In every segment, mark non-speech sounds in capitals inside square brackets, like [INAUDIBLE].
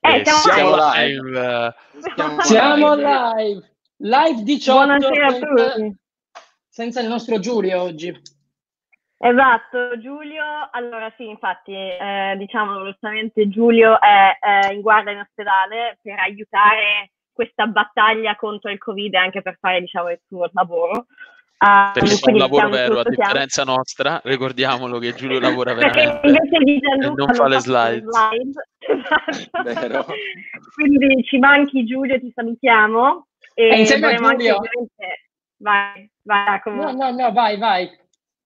Eh, eh, siamo, siamo live. live. Siamo, siamo live. Live 18 senza, senza il nostro Giulio oggi. Esatto, Giulio, allora sì, infatti, eh, diciamo velocemente, Giulio è, è, in guardia in ospedale per aiutare questa battaglia contro il Covid e anche per fare, diciamo, il suo lavoro. Uh, Perché fa un lavoro vero, a differenza siamo. nostra, ricordiamo che Giulio lavora veramente e non fa le slide. slide. Esatto. Quindi ci manchi Giulio, ti salutiamo. E, e insieme a Giulio. Vai, vai, no, no, no, vai, vai.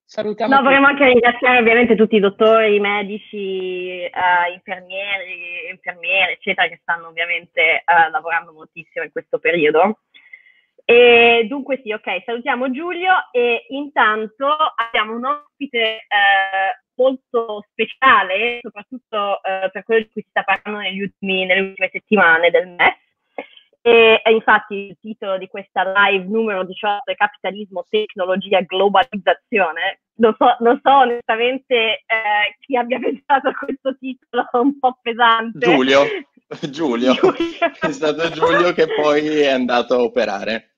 Salutiamo. No, vorremmo anche ringraziare ovviamente tutti i dottori, i medici, uh, infermieri, infermiere, eccetera, che stanno ovviamente uh, lavorando moltissimo in questo periodo. E dunque sì, ok, salutiamo Giulio e intanto abbiamo un ospite eh, molto speciale, soprattutto eh, per quello di cui si sta parlando ultimi, nelle ultime settimane del MES. E, e, infatti il titolo di questa live numero 18 è Capitalismo, Tecnologia, Globalizzazione. Non so, non so onestamente eh, chi abbia [LAUGHS] pensato a questo titolo un po' pesante. Giulio. [LAUGHS] Giulio. Giulio. è stato Giulio che poi è andato a operare.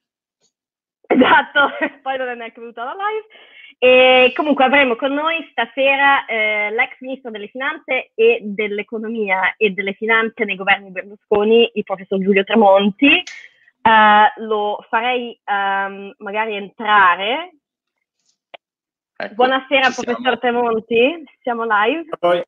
Esatto, [LAUGHS] poi non è neanche venuto alla live. E comunque avremo con noi stasera eh, l'ex ministro delle finanze e dell'economia e delle finanze nei governi Berlusconi, il professor Giulio Tremonti. Uh, lo farei um, magari entrare. Ecco, Buonasera professor Tremonti, siamo live. Poi,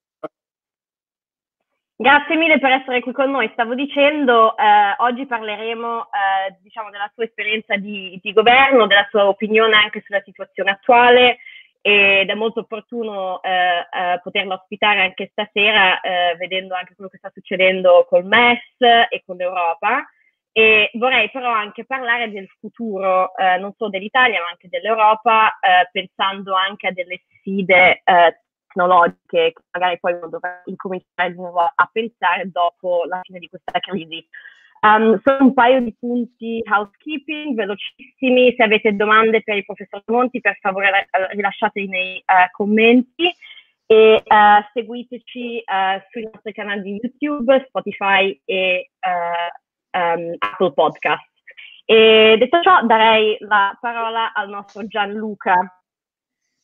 Grazie mille per essere qui con noi. Stavo dicendo, eh, oggi parleremo eh, diciamo della sua esperienza di, di, governo, della sua opinione anche sulla situazione attuale ed è molto opportuno eh, eh poterlo ospitare anche stasera, eh, vedendo anche quello che sta succedendo col MES e con l'Europa. E vorrei però anche parlare del futuro, eh, non solo dell'Italia, ma anche dell'Europa, pensando anche a delle sfide tecnologiche che magari poi dovrà incominciare di nuovo a pensare dopo la fine di questa crisi. Um, sono un paio di punti housekeeping velocissimi, se avete domande per il professor Monti per favore rilasciateli nei uh, commenti e uh, seguiteci uh, sui nostri canali di YouTube, Spotify e um, Apple Podcast. E detto ciò darei la parola al nostro Gianluca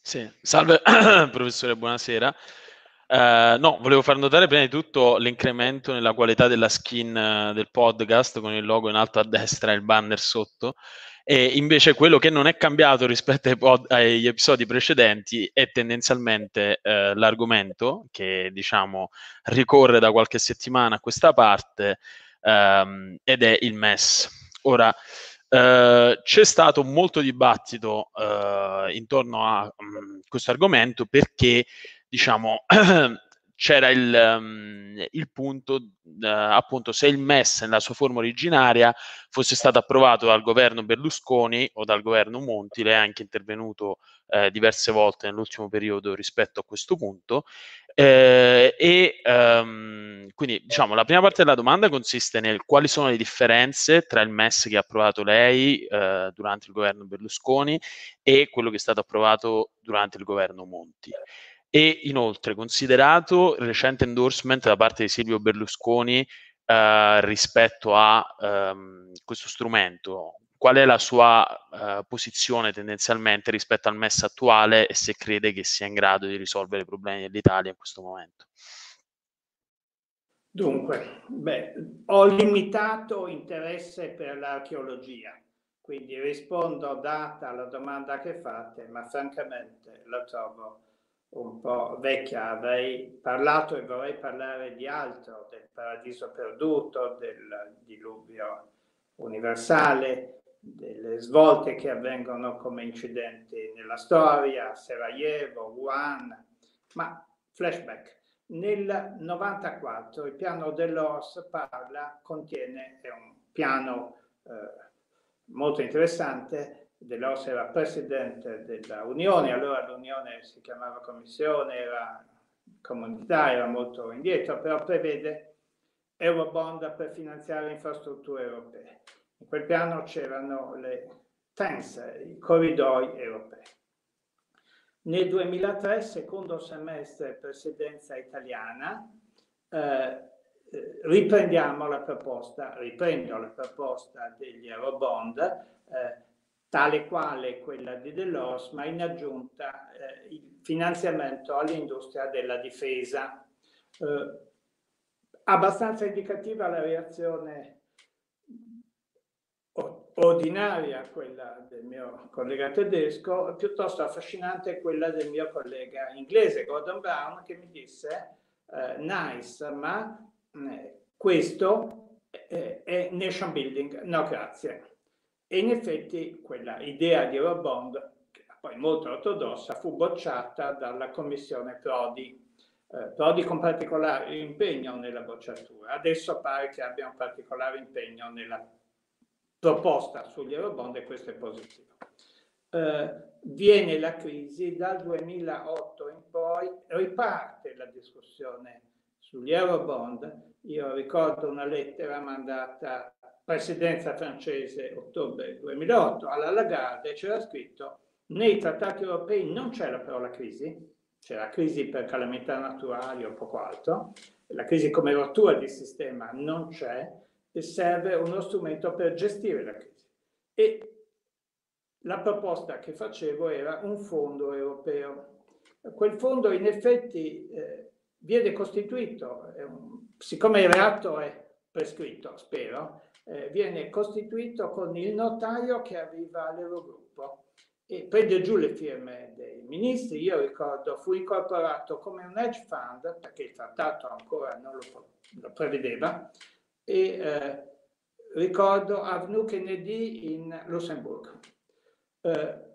sì, salve [CLEARS THROAT] professore, buonasera. Uh, no, volevo far notare prima di tutto l'incremento nella qualità della skin uh, del podcast con il logo in alto a destra e il banner sotto. E invece quello che non è cambiato rispetto pod- agli episodi precedenti è tendenzialmente uh, l'argomento che diciamo ricorre da qualche settimana a questa parte um, ed è il MES. Ora, Uh, c'è stato molto dibattito uh, intorno a um, questo argomento perché, diciamo, [CLEARS THROAT] c'era il, um, il punto, uh, appunto, se il MES nella sua forma originaria fosse stato approvato dal governo Berlusconi o dal governo Monti, lei è anche intervenuto diverse volte nell'ultimo periodo rispetto a questo punto, eh, e um, quindi diciamo la prima parte della domanda consiste nel quali sono le differenze tra il MES che ha approvato lei eh, durante il governo Berlusconi e quello che è stato approvato durante il governo Monti. E inoltre, considerato il recente endorsement da parte di Silvio Berlusconi eh, rispetto a um, questo strumento, qual è la sua uh, posizione tendenzialmente rispetto al MES attuale e se crede che sia in grado di risolvere i problemi dell'Italia in questo momento. Dunque, beh, ho limitato interesse per l'archeologia, quindi rispondo data alla domanda che fate, ma francamente la trovo un po' vecchia. Avrei parlato e vorrei parlare di altro, del paradiso perduto, del diluvio universale, delle svolte che avvengono come incidenti nella storia, Sarajevo, Wuhan, ma flashback. Nel 94 il piano dell'OS parla, contiene, è un piano eh, molto interessante, dell'OS era presidente dell'Unione, allora l'Unione si chiamava Commissione, era comunità, era molto indietro, però prevede Eurobond per finanziare infrastrutture europee. In quel piano c'erano le TENS, i corridoi europei. Nel 2003, secondo semestre presidenza italiana, eh, riprendiamo la proposta, riprendo la proposta degli Eurobond, eh, tale quale quella di Delors, ma in aggiunta eh, il finanziamento all'industria della difesa. Eh, abbastanza indicativa la reazione ordinaria, quella del mio collega tedesco, piuttosto affascinante quella del mio collega inglese, Gordon Brown, che mi disse, eh, nice, ma eh, questo eh, è nation building, no grazie. E in effetti quella idea di Eurobond, che poi molto ortodossa, fu bocciata dalla commissione Prodi, eh, Prodi con particolare impegno nella bocciatura. Adesso pare che abbia un particolare impegno nella proposta sugli Eurobond e questo è positivo. Eh, viene la crisi, dal 2008 in poi riparte la discussione sugli Eurobond. Io ricordo una lettera mandata presidenza francese ottobre 2008 alla Lagarde c'era scritto nei trattati europei non c'è la parola crisi, c'è la crisi per calamità naturali o poco altro, la crisi come rottura di sistema non c'è e serve uno strumento per gestire la crisi. E la proposta che facevo era un fondo europeo. Quel fondo in effetti eh, viene costituito, un, siccome il reato è prescritto, spero, eh, viene costituito con il notaio che arriva all'Eurogruppo e prende giù le firme dei ministri. Io ricordo, fu incorporato come un hedge fund, perché il trattato ancora non lo, lo prevedeva, e eh, ricordo Avenue Kennedy in Lussemburgo. Eh,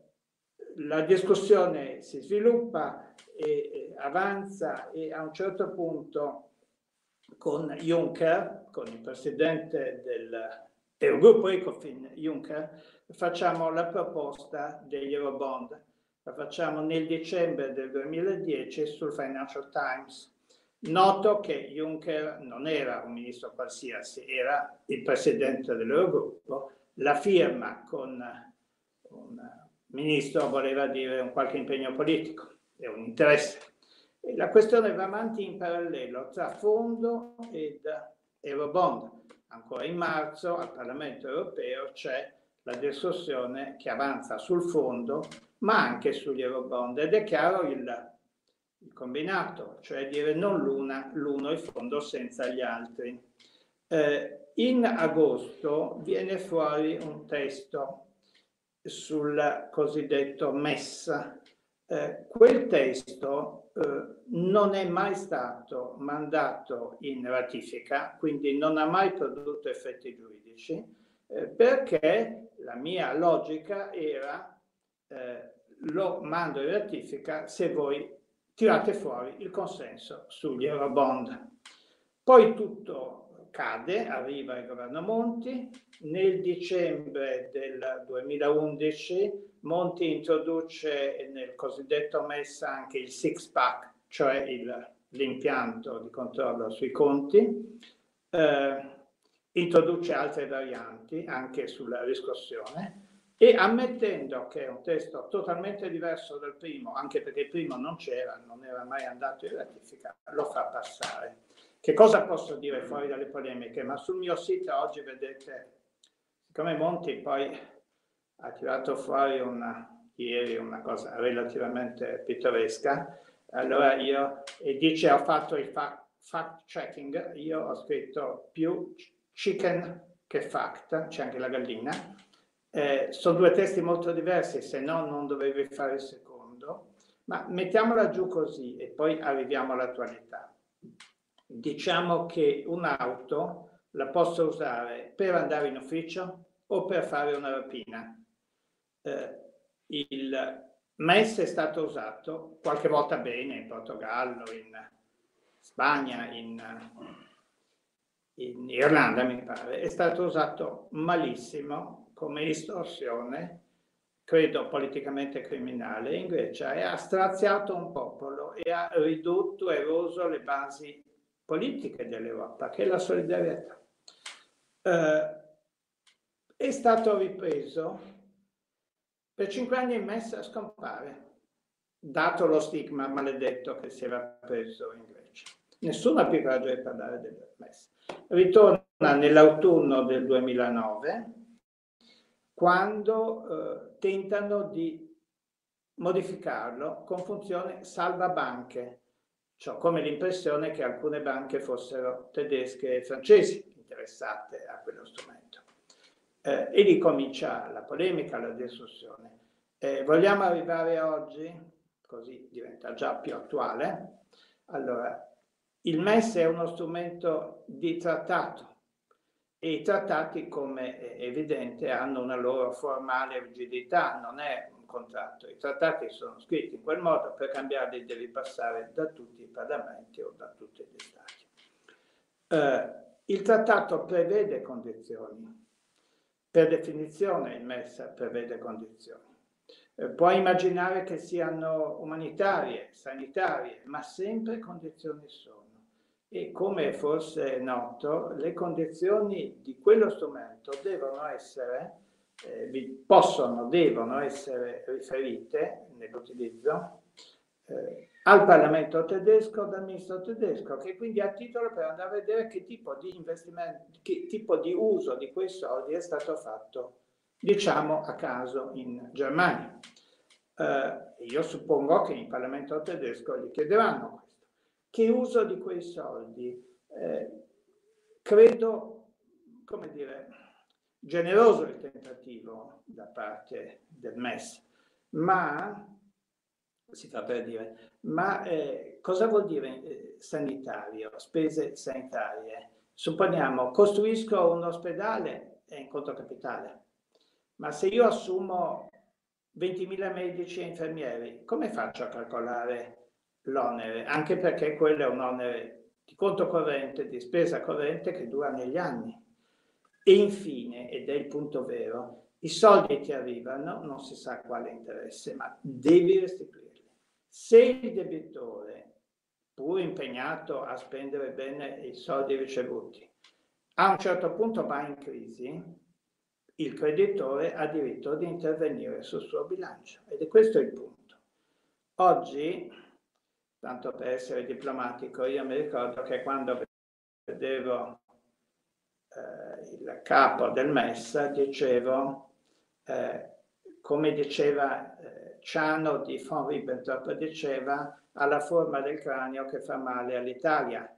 la discussione si sviluppa e, avanza e a un certo punto con Juncker, con il presidente del gruppo Ecofin Juncker, facciamo la proposta degli Eurobond. La facciamo nel dicembre del 2010 sul Financial Times. Noto che Juncker non era un ministro qualsiasi, era il presidente dell'Eurogruppo. La firma con un ministro voleva dire un qualche impegno politico e un interesse la questione va avanti in parallelo tra fondo ed Eurobond. Ancora in marzo al Parlamento europeo c'è la discussione che avanza sul fondo, ma anche sugli Eurobond. Ed è chiaro il, il combinato, cioè dire non l'una, l'uno il fondo senza gli altri. Eh, in agosto viene fuori un testo sul cosiddetto MES. Eh, quel testo eh, non è mai stato mandato in ratifica, quindi non ha mai prodotto effetti giuridici, eh, perché la mia logica era eh, lo mando in ratifica se voi tirate fuori il consenso sugli Eurobond. Poi tutto cade, arriva il governo Monti, nel dicembre del 2011 Monti introduce nel cosiddetto MES anche il six pack, cioè l'impianto di controllo sui conti, eh, introduce altre varianti anche sulla riscossione. E ammettendo che è un testo totalmente diverso dal primo, anche perché il primo non c'era, non era mai andato in ratifica, lo fa passare. Che cosa posso dire fuori dalle polemiche? Ma sul mio sito oggi vedete, siccome Monti poi ha tirato fuori una, ieri una cosa relativamente pittoresca. Allora io, e dice ho fatto il fact, fact checking, io ho scritto più chicken che fact, c'è anche la gallina. Eh, sono due testi molto diversi, se no non dovevi fare il secondo, ma mettiamola giù così e poi arriviamo all'attualità. Diciamo che un'auto la posso usare per andare in ufficio o per fare una rapina. Eh, il MES è stato usato qualche volta bene in Portogallo, in Spagna, in, in Irlanda mi pare, è stato usato malissimo come estorsione, credo politicamente criminale in Grecia. E ha straziato un popolo e ha ridotto eroso le basi politiche dell'Europa, che è la solidarietà. Eh, è stato ripreso per cinque anni il MES scompare, dato lo stigma maledetto che si era preso in Grecia. Nessuno ha più coraggio di parlare del MES. Ritorna nell'autunno del 2009, quando eh, tentano di modificarlo con funzione salva banche. Cioè, come l'impressione che alcune banche fossero tedesche e francesi interessate a quello strumento. Eh, e lì comincia la polemica, la discussione. Eh, vogliamo arrivare oggi, così diventa già più attuale. Allora, il MES è uno strumento di trattato e i trattati, come è evidente, hanno una loro formale rigidità, non è contratto. I trattati sono scritti in quel modo, per cambiarli devi passare da tutti i parlamenti o da tutti gli stati. Eh, il trattato prevede condizioni, per definizione il MES prevede condizioni. Eh, puoi immaginare che siano umanitarie, sanitarie, ma sempre condizioni sono. E come forse è noto, le condizioni di quello strumento devono essere, eh, possono, devono essere riferite nell'utilizzo eh, al Parlamento tedesco, dal ministro tedesco, che quindi ha titolo per andare a vedere che tipo di investimento, che tipo di uso di quei soldi è stato fatto, diciamo a caso, in Germania. Eh, io suppongo che in Parlamento tedesco gli chiederanno questo. Che uso di quei soldi? Eh, credo, come dire, generoso il tentativo da parte del MES, ma si fa per dire, ma eh, cosa vuol dire eh, sanitario, spese sanitarie? Supponiamo, costruisco un ospedale, è in conto capitale, ma se io assumo 20.000 medici e infermieri, come faccio a calcolare l'onere? Anche perché quello è un onere di conto corrente, di spesa corrente che dura negli anni. E infine, ed è il punto vero, i soldi ti arrivano, non si sa quale interesse, ma devi restituire. Se il debitore, pur impegnato a spendere bene i soldi ricevuti, a un certo punto va in crisi, il creditore ha diritto di intervenire sul suo bilancio ed è questo il punto. Oggi, tanto per essere diplomatico, io mi ricordo che quando vedevo eh, il capo del MES, dicevo, eh, come diceva eh, Ciano di von Ribbentrop diceva alla forma del cranio che fa male all'Italia.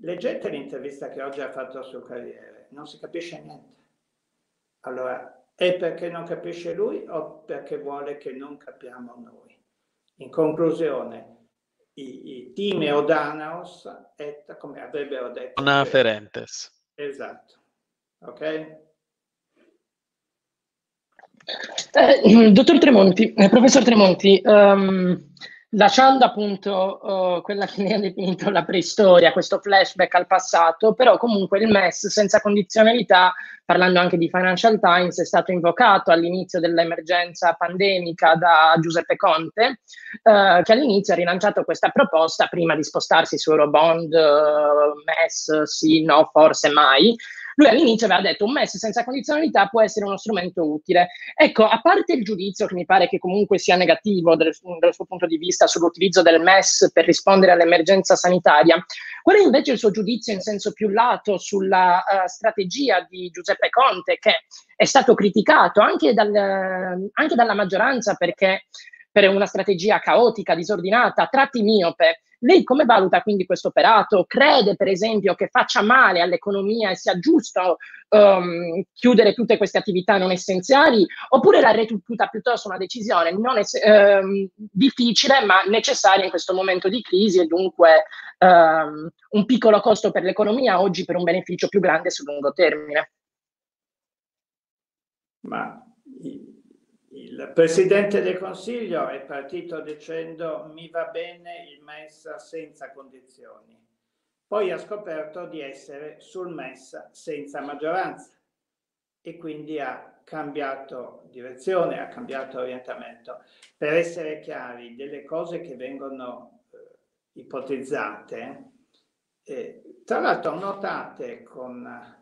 Leggete l'intervista che oggi ha fatto sul Corriere, non si capisce niente. Allora, è perché non capisce lui o perché vuole che non capiamo noi? In conclusione, i, i time Danaos et, come avrebbero detto... Una ferentes. Esatto. Ok? Eh, [CLEARS THROAT] dottor Tremonti, eh, professor Tremonti, um, lasciando appunto uh, quella che ne ha definito la preistoria, questo flashback al passato, però comunque il MES senza condizionalità, parlando anche di Financial Times, è stato invocato all'inizio dell'emergenza pandemica da Giuseppe Conte, uh, che all'inizio ha rilanciato questa proposta prima di spostarsi su Eurobond, uh, MES, sì, no, forse mai, lui all'inizio aveva detto un MES senza condizionalità può essere uno strumento utile. Ecco, a parte il giudizio che mi pare che comunque sia negativo dal, dal suo punto di vista sull'utilizzo del MES per rispondere all'emergenza sanitaria, qual è invece il suo giudizio in senso più lato sulla uh, strategia di Giuseppe Conte che è stato criticato anche, dal, anche dalla maggioranza perché per una strategia caotica, disordinata, tratti miope. Lei come valuta quindi questo operato? Crede, per esempio, che faccia male all'economia e sia giusto um, chiudere tutte queste attività non essenziali? Oppure la reputa piuttosto una decisione non es- um, difficile ma necessaria in questo momento di crisi e dunque um, un piccolo costo per l'economia oggi per un beneficio più grande sul lungo termine? Ma il Presidente del Consiglio è partito dicendo mi va bene il MES senza condizioni. Poi ha scoperto di essere sul MES senza maggioranza e quindi ha cambiato direzione, ha cambiato orientamento. Per essere chiari, delle cose che vengono eh, ipotizzate, eh, tra l'altro notate con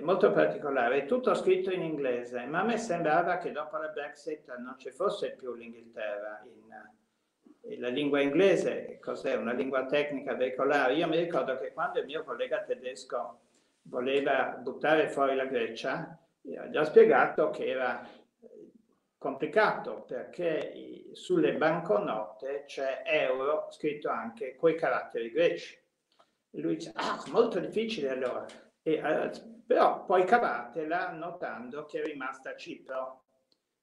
molto particolare, è tutto scritto in inglese, ma a me sembrava che dopo la Brexit non ci fosse più l'Inghilterra in, la lingua inglese cos'è? Una lingua tecnica veicolare. Io mi ricordo che quando il mio collega tedesco voleva buttare fuori la Grecia, gli ho spiegato che era complicato perché sulle banconote c'è euro scritto anche coi caratteri greci. Lui dice, ah, molto difficile allora. E, eh, però poi cavatela notando che è rimasta Cipro.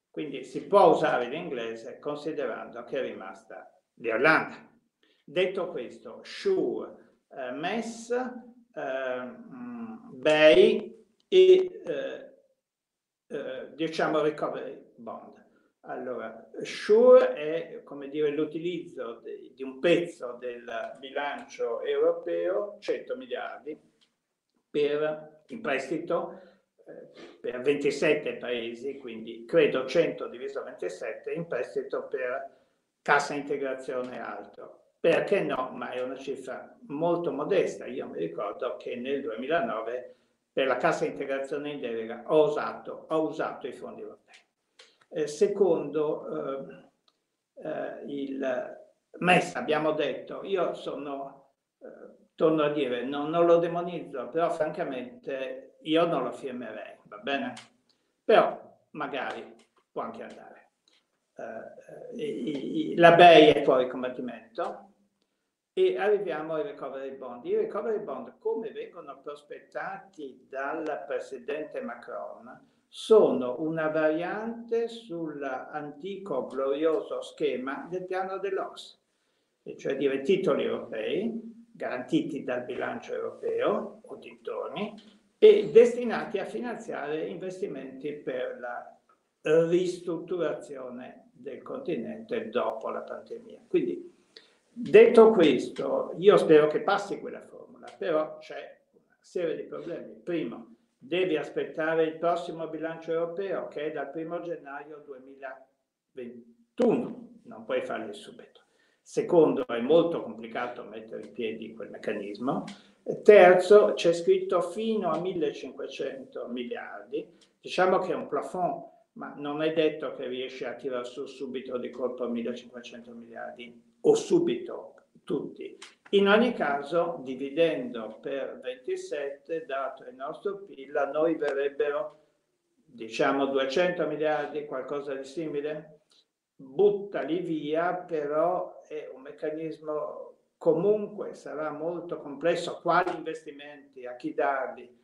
Quindi si può usare l'inglese considerando che è rimasta l'Irlanda. Detto questo, sure, eh, mess, eh, mm, bay e eh, eh, diciamo recovery bond. Allora, sure è come dire l'utilizzo di, di un pezzo del bilancio europeo, 100 miliardi, per in prestito eh, per 27 paesi, quindi credo 100 diviso 27 in prestito per cassa integrazione e altro. Perché no? Ma è una cifra molto modesta. Io mi ricordo che nel 2009 per la cassa integrazione in delega ho usato, ho usato i fondi europei. Eh, secondo eh, eh, il MES, abbiamo detto, io sono, eh, torno a dire, non, non lo demonizzo, però francamente io non lo firmerei, va bene? Però magari può anche andare. Uh, la BEI è fuori combattimento e arriviamo ai recovery bond. I recovery bond, come vengono prospettati dal presidente Macron, sono una variante sull'antico glorioso schema del piano dell'OS, e cioè dire titoli europei garantiti dal bilancio europeo o dintorni e destinati a finanziare investimenti per la ristrutturazione del continente dopo la pandemia. Quindi, detto questo, io spero che passi quella formula, però c'è una serie di problemi. Primo, devi aspettare il prossimo bilancio europeo che è dal 1 gennaio 2021, non puoi farlo subito. Secondo, è molto complicato mettere in piedi quel meccanismo. Terzo, c'è scritto fino a 1500 miliardi, diciamo che è un plafond, ma non è detto che riesci a tirare su subito di colpo 1500 miliardi o subito tutti. In ogni caso, dividendo per 27, dato il nostro PIL, a noi verrebbero diciamo 200 miliardi, qualcosa di simile, buttali via, però è un meccanismo comunque sarà molto complesso, quali investimenti, a chi darli.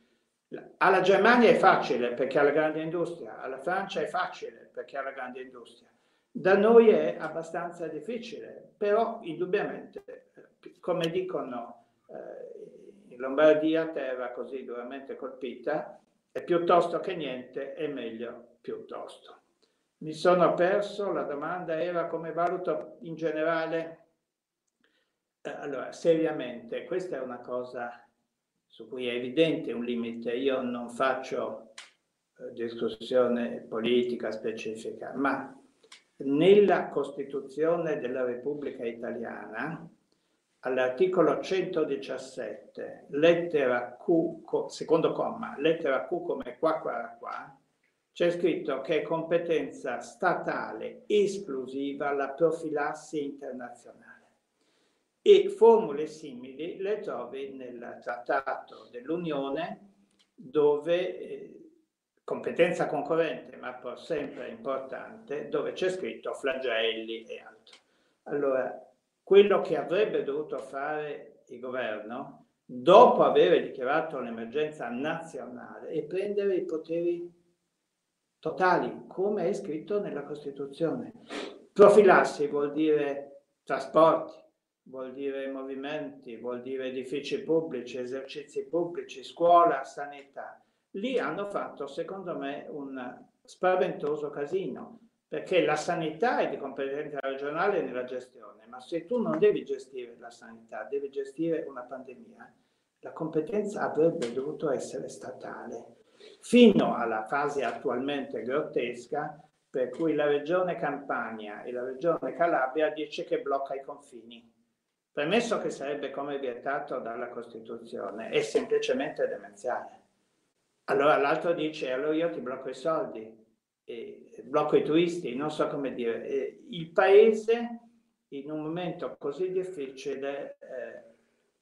Alla Germania è facile perché ha la grande industria, alla Francia è facile perché ha la grande industria. Da noi è abbastanza difficile, però indubbiamente, come dicono eh, in Lombardia, terra così duramente colpita, è piuttosto che niente, è meglio piuttosto. Mi sono perso, la domanda era come valuto in generale. Eh, allora, seriamente, questa è una cosa su cui è evidente un limite. Io non faccio eh, discussione politica specifica, ma nella Costituzione della Repubblica Italiana, all'articolo 117, lettera Q, secondo comma, lettera Q come qua, qua, qua, c'è scritto che è competenza statale esclusiva la profilassi internazionale e formule simili le trovi nel trattato dell'Unione dove eh, competenza concorrente ma pur sempre importante dove c'è scritto flagelli e altro. Allora, quello che avrebbe dovuto fare il governo dopo aver dichiarato l'emergenza nazionale è prendere i poteri totali, come è scritto nella Costituzione. Profilassi vuol dire trasporti, vuol dire movimenti, vuol dire edifici pubblici, esercizi pubblici, scuola, sanità. Lì hanno fatto, secondo me, un spaventoso casino, perché la sanità è di competenza regionale nella gestione, ma se tu non devi gestire la sanità, devi gestire una pandemia, la competenza avrebbe dovuto essere statale fino alla fase attualmente grottesca per cui la regione Campania e la regione Calabria dice che blocca i confini. Premesso che sarebbe come vietato dalla Costituzione, è semplicemente demenziale. Allora l'altro dice, allora io ti blocco i soldi, blocco i turisti, non so come dire. Il paese in un momento così difficile eh,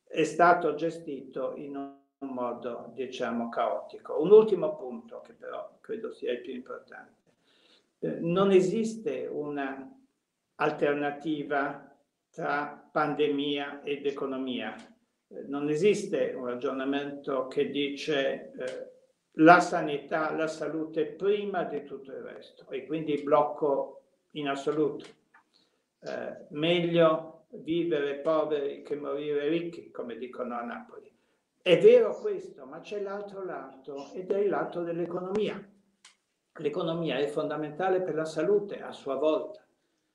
è stato gestito in un modo, diciamo, caotico. Un ultimo punto che però credo sia il più importante. Eh, non esiste un'alternativa tra pandemia ed economia. Eh, non esiste un ragionamento che dice eh, la sanità, la salute prima di tutto il resto e quindi blocco in assoluto. Meglio vivere poveri che morire ricchi, come dicono a Napoli. È vero questo, ma c'è l'altro lato ed è il lato dell'economia. L'economia è fondamentale per la salute a sua volta,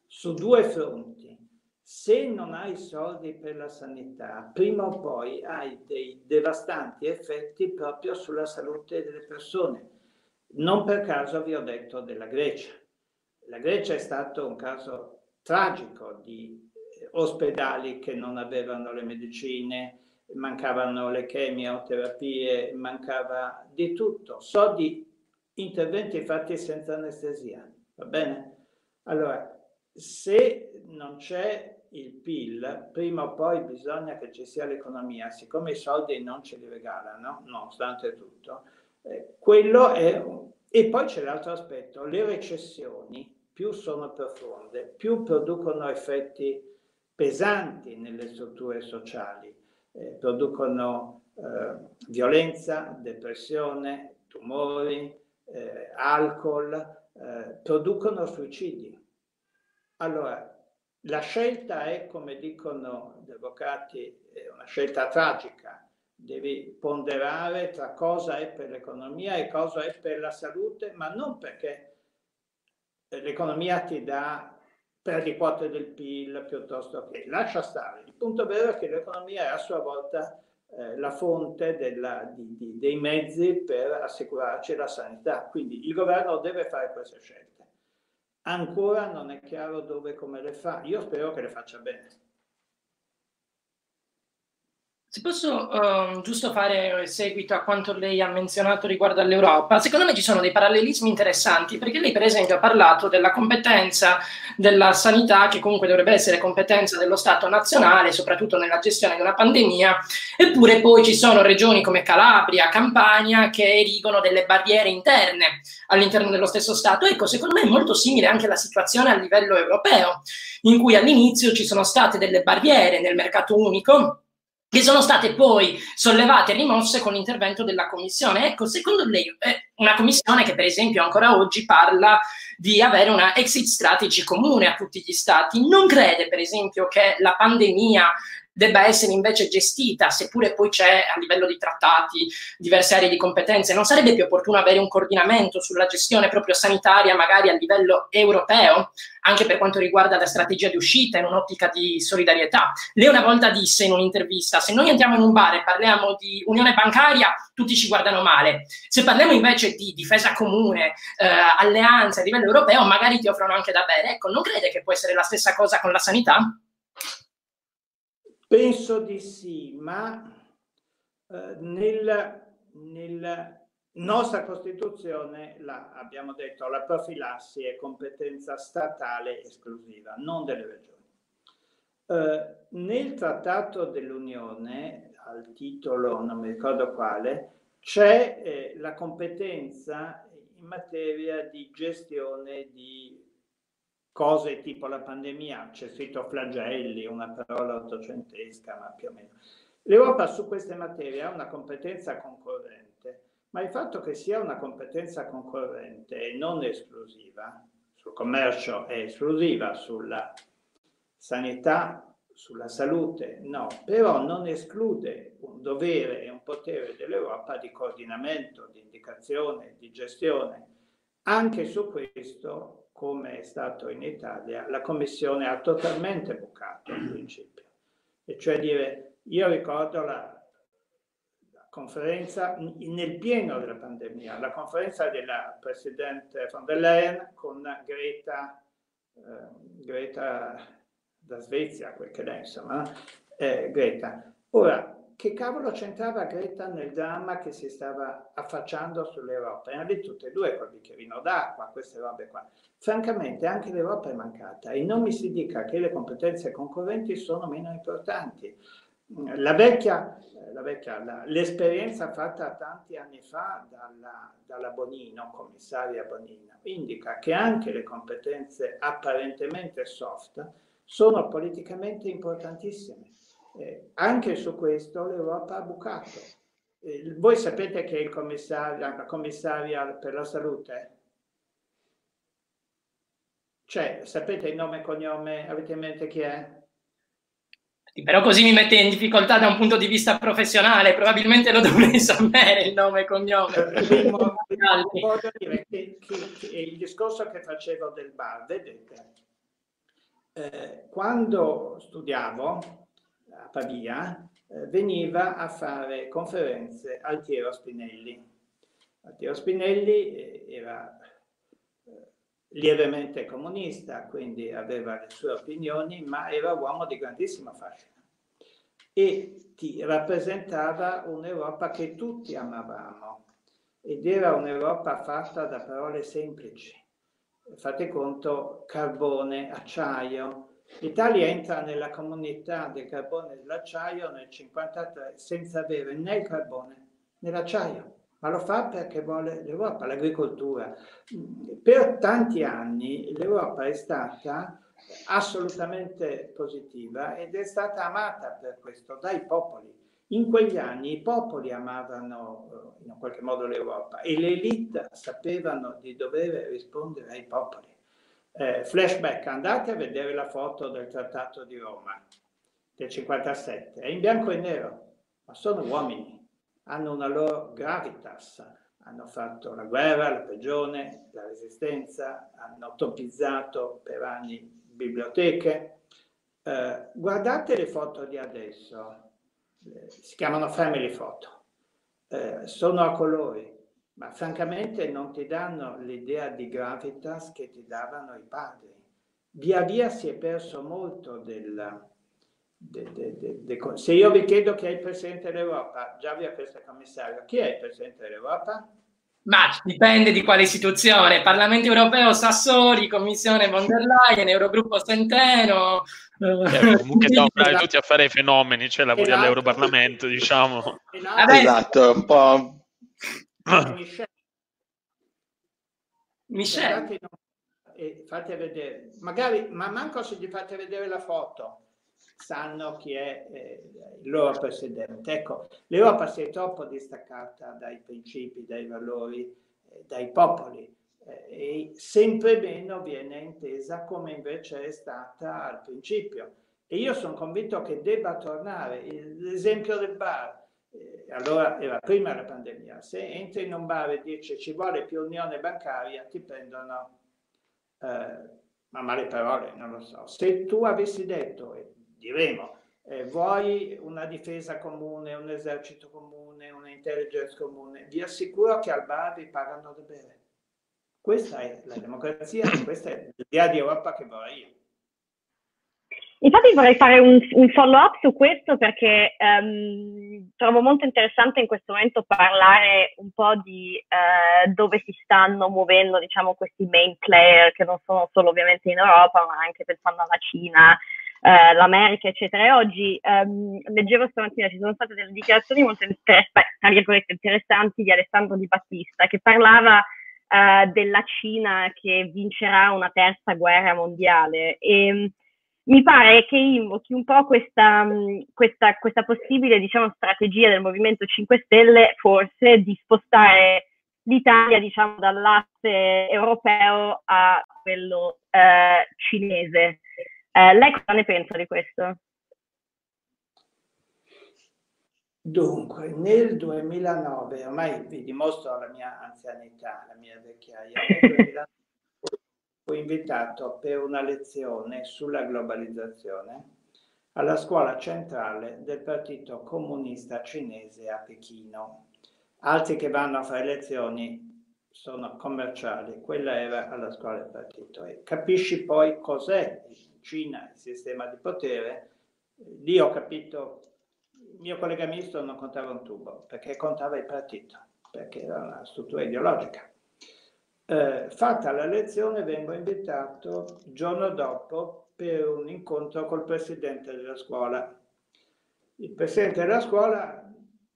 su due fronti. Se non hai soldi per la sanità, prima o poi hai dei devastanti effetti proprio sulla salute delle persone. Non per caso vi ho detto della Grecia. La Grecia è stato un caso tragico di ospedali che non avevano le medicine, mancavano le chemioterapie, mancava di tutto. So di interventi fatti senza anestesia, va bene? Allora, se non c'è il PIL, prima o poi bisogna che ci sia l'economia, siccome i soldi non ce li regalano, nonostante tutto, eh, quello è... E poi c'è l'altro aspetto, le recessioni più sono profonde, più producono effetti pesanti nelle strutture sociali eh, producono eh, violenza, depressione, tumori, eh, alcol, eh, producono suicidi. Allora, la scelta è, come dicono gli avvocati, è una scelta tragica. Devi ponderare tra cosa è per l'economia e cosa è per la salute, ma non perché l'economia ti dà perdi quote del PIL piuttosto che lascia stare. Il punto vero è che l'economia è a sua volta eh, la fonte della, di, di, dei mezzi per assicurarci la sanità. Quindi il governo deve fare queste scelte. Ancora non è chiaro dove e come le fa. Io spero che le faccia bene. Se posso uh, giusto fare seguito a quanto lei ha menzionato riguardo all'Europa, secondo me ci sono dei parallelismi interessanti, perché lei per esempio ha parlato della competenza della sanità, che comunque dovrebbe essere competenza dello Stato nazionale, soprattutto nella gestione di una pandemia, eppure poi ci sono regioni come Calabria, Campania, che erigono delle barriere interne all'interno dello stesso Stato. Ecco, secondo me è molto simile anche la situazione a livello europeo, in cui all'inizio ci sono state delle barriere nel mercato unico che sono state poi sollevate e rimosse con l'intervento della Commissione. Ecco, secondo lei, eh, una Commissione che per esempio ancora oggi parla di avere una exit strategy comune a tutti gli Stati, non crede per esempio che la pandemia debba essere invece gestita, seppure poi c'è a livello di trattati diverse aree di competenze, non sarebbe più opportuno avere un coordinamento sulla gestione proprio sanitaria, magari a livello europeo, anche per quanto riguarda la strategia di uscita in un'ottica di solidarietà. Lei una volta disse in un'intervista, se noi andiamo in un bar e parliamo di unione bancaria, tutti ci guardano male. Se parliamo invece di difesa comune, eh, alleanza a livello europeo, magari ti offrono anche da bere. Ecco, non crede che può essere la stessa cosa con la sanità? Penso di sì, ma eh, nella nel nostra Costituzione, la, abbiamo detto, la profilassi è competenza statale esclusiva, non delle regioni. Eh, nel Trattato dell'Unione, al titolo non mi ricordo quale, c'è eh, la competenza in materia di gestione di cose tipo la pandemia, c'è scritto flagelli, una parola ottocentesca, ma più o meno. L'Europa su queste materie ha una competenza concorrente, ma il fatto che sia una competenza concorrente e non esclusiva, sul commercio è esclusiva, sulla sanità, sulla salute no, però non esclude un dovere e un potere dell'Europa di coordinamento, di indicazione, di gestione. Anche su questo come è stato in Italia, la Commissione ha totalmente bucato il principio. E cioè dire, io ricordo la, la conferenza nel pieno della pandemia, la conferenza della Presidente von der Leyen con Greta, eh, Greta da Svezia, quel che è, insomma, eh, Greta. Ora, che cavolo c'entrava Greta nel dramma che si stava affacciando sull'Europa? Erano di tutte e due col bicchierino d'acqua, queste robe qua. Francamente anche l'Europa è mancata e non mi si dica che le competenze concorrenti sono meno importanti. La vecchia, la vecchia la, l'esperienza fatta tanti anni fa dalla, dalla Bonino, commissaria Bonino, indica che anche le competenze apparentemente soft sono politicamente importantissime. Eh, anche su questo l'Europa ha bucato. Eh, voi sapete che il commissario, la commissaria per la salute cioè, sapete il nome e cognome? Avete in mente chi è? Però così mi mette in difficoltà da un punto di vista professionale, probabilmente lo dovrei [LAUGHS] sapere il nome e cognome. Eh, voglio dire che, che, che, il discorso che facevo del bar, vedete, eh, quando studiavo a Pavia, eh, veniva a fare conferenze Altiero Spinelli. Altiero Spinelli eh, era lievemente comunista, quindi aveva le sue opinioni, ma era uomo di grandissima fascino e ti rappresentava un'Europa che tutti amavamo ed era un'Europa fatta da parole semplici. Fate conto, carbone, acciaio. L'Italia entra nella comunità del carbone e dell'acciaio nel 1953 senza avere né il carbone né l'acciaio ma lo fa perché vuole l'Europa, l'agricoltura. Per tanti anni l'Europa è stata assolutamente positiva ed è stata amata per questo dai popoli. In quegli anni i popoli amavano eh, in qualche modo l'Europa e le elite sapevano di dover rispondere ai popoli. Eh, flashback, andate a vedere la foto del Trattato di Roma del 57, è in bianco e nero, ma sono uomini. Hanno una loro gravitas, hanno fatto la guerra, la prigione, la resistenza, hanno topizzato per anni biblioteche. Eh, guardate le foto di adesso, eh, si chiamano family photo, eh, sono a colori, ma francamente non ti danno l'idea di gravitas che ti davano i padri. Via via si è perso molto del, De, de, de, se io vi chiedo chi è il Presidente dell'Europa, già vi ha questo commissario, chi è il Presidente dell'Europa? Ma dipende di quale istituzione, Parlamento europeo Sassoli, Commissione von der Leyen, Eurogruppo Centeno. Eh, comunque stiamo bravi tutti a fare i fenomeni, c'è cioè lavori all'Europarlamento, diciamo. Esatto, un po'... Michel. Michel. Fate vedere, magari, ma manco se gli fate vedere la foto sanno chi è eh, il loro presidente. Ecco, l'Europa si è troppo distaccata dai principi, dai valori, eh, dai popoli eh, e sempre meno viene intesa come invece è stata al principio. E io sono convinto che debba tornare. L'esempio del bar, allora era prima la pandemia, se entri in un bar e dici ci vuole più unione bancaria, ti prendono eh, ma male parole, non lo so. Se tu avessi detto, diremo, eh, vuoi una difesa comune, un esercito comune, un'intelligence comune, vi assicuro che al bar vi pagano da bere. Questa è la democrazia, questa è l'idea di Europa che vorrei io. Infatti vorrei fare un, un follow up su questo perché um, trovo molto interessante in questo momento parlare un po' di uh, dove si stanno muovendo diciamo, questi main player che non sono solo ovviamente in Europa ma anche pensando alla Cina, eh, l'America, eccetera. E oggi ehm, leggevo stamattina, ci sono state delle dichiarazioni molto interessanti di Alessandro Di Battista che parlava eh, della Cina che vincerà una terza guerra mondiale. E, mi pare che invochi un po' questa, questa, questa possibile diciamo, strategia del Movimento 5 Stelle, forse di spostare l'Italia diciamo, dall'asse europeo a quello eh, cinese. Eh, lei cosa ne pensa di questo? Dunque, nel 2009, ormai vi dimostro la mia anzianità, la mia vecchiaia, nel 2009 fui invitato per una lezione sulla globalizzazione alla scuola centrale del Partito Comunista Cinese a Pechino. Altri che vanno a fare lezioni sono commerciali, quella era alla scuola del partito. E capisci poi cos'è Cina, il sistema di potere, lì ho capito mio collega ministro non contava un tubo, perché contava il partito, perché era una struttura ideologica. Eh, fatta la lezione vengo invitato il giorno dopo per un incontro col presidente della scuola. Il presidente della scuola,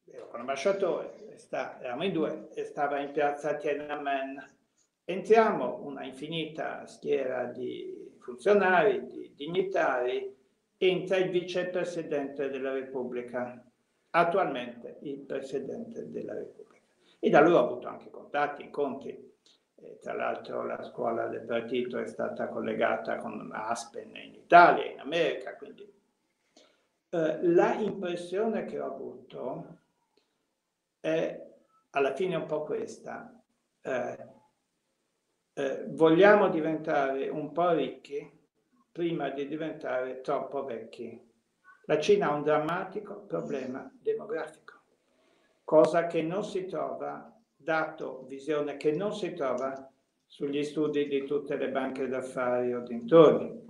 ero con l'ambasciatore, sta, eravamo in due, e stava in piazza Tiananmen. Entriamo, una infinita schiera di funzionari, di dignitari, entra il vicepresidente della Repubblica, attualmente il presidente della Repubblica. E da lui ho avuto anche contatti, incontri e tra l'altro la scuola del partito è stata collegata con Aspen in Italia, in America, quindi eh, la impressione che ho avuto è alla fine un po' questa. Eh, eh, vogliamo diventare un po' ricchi prima di diventare troppo vecchi. La Cina ha un drammatico problema demografico, cosa che non si trova dato visione che non si trova sugli studi di tutte le banche d'affari o dintorni.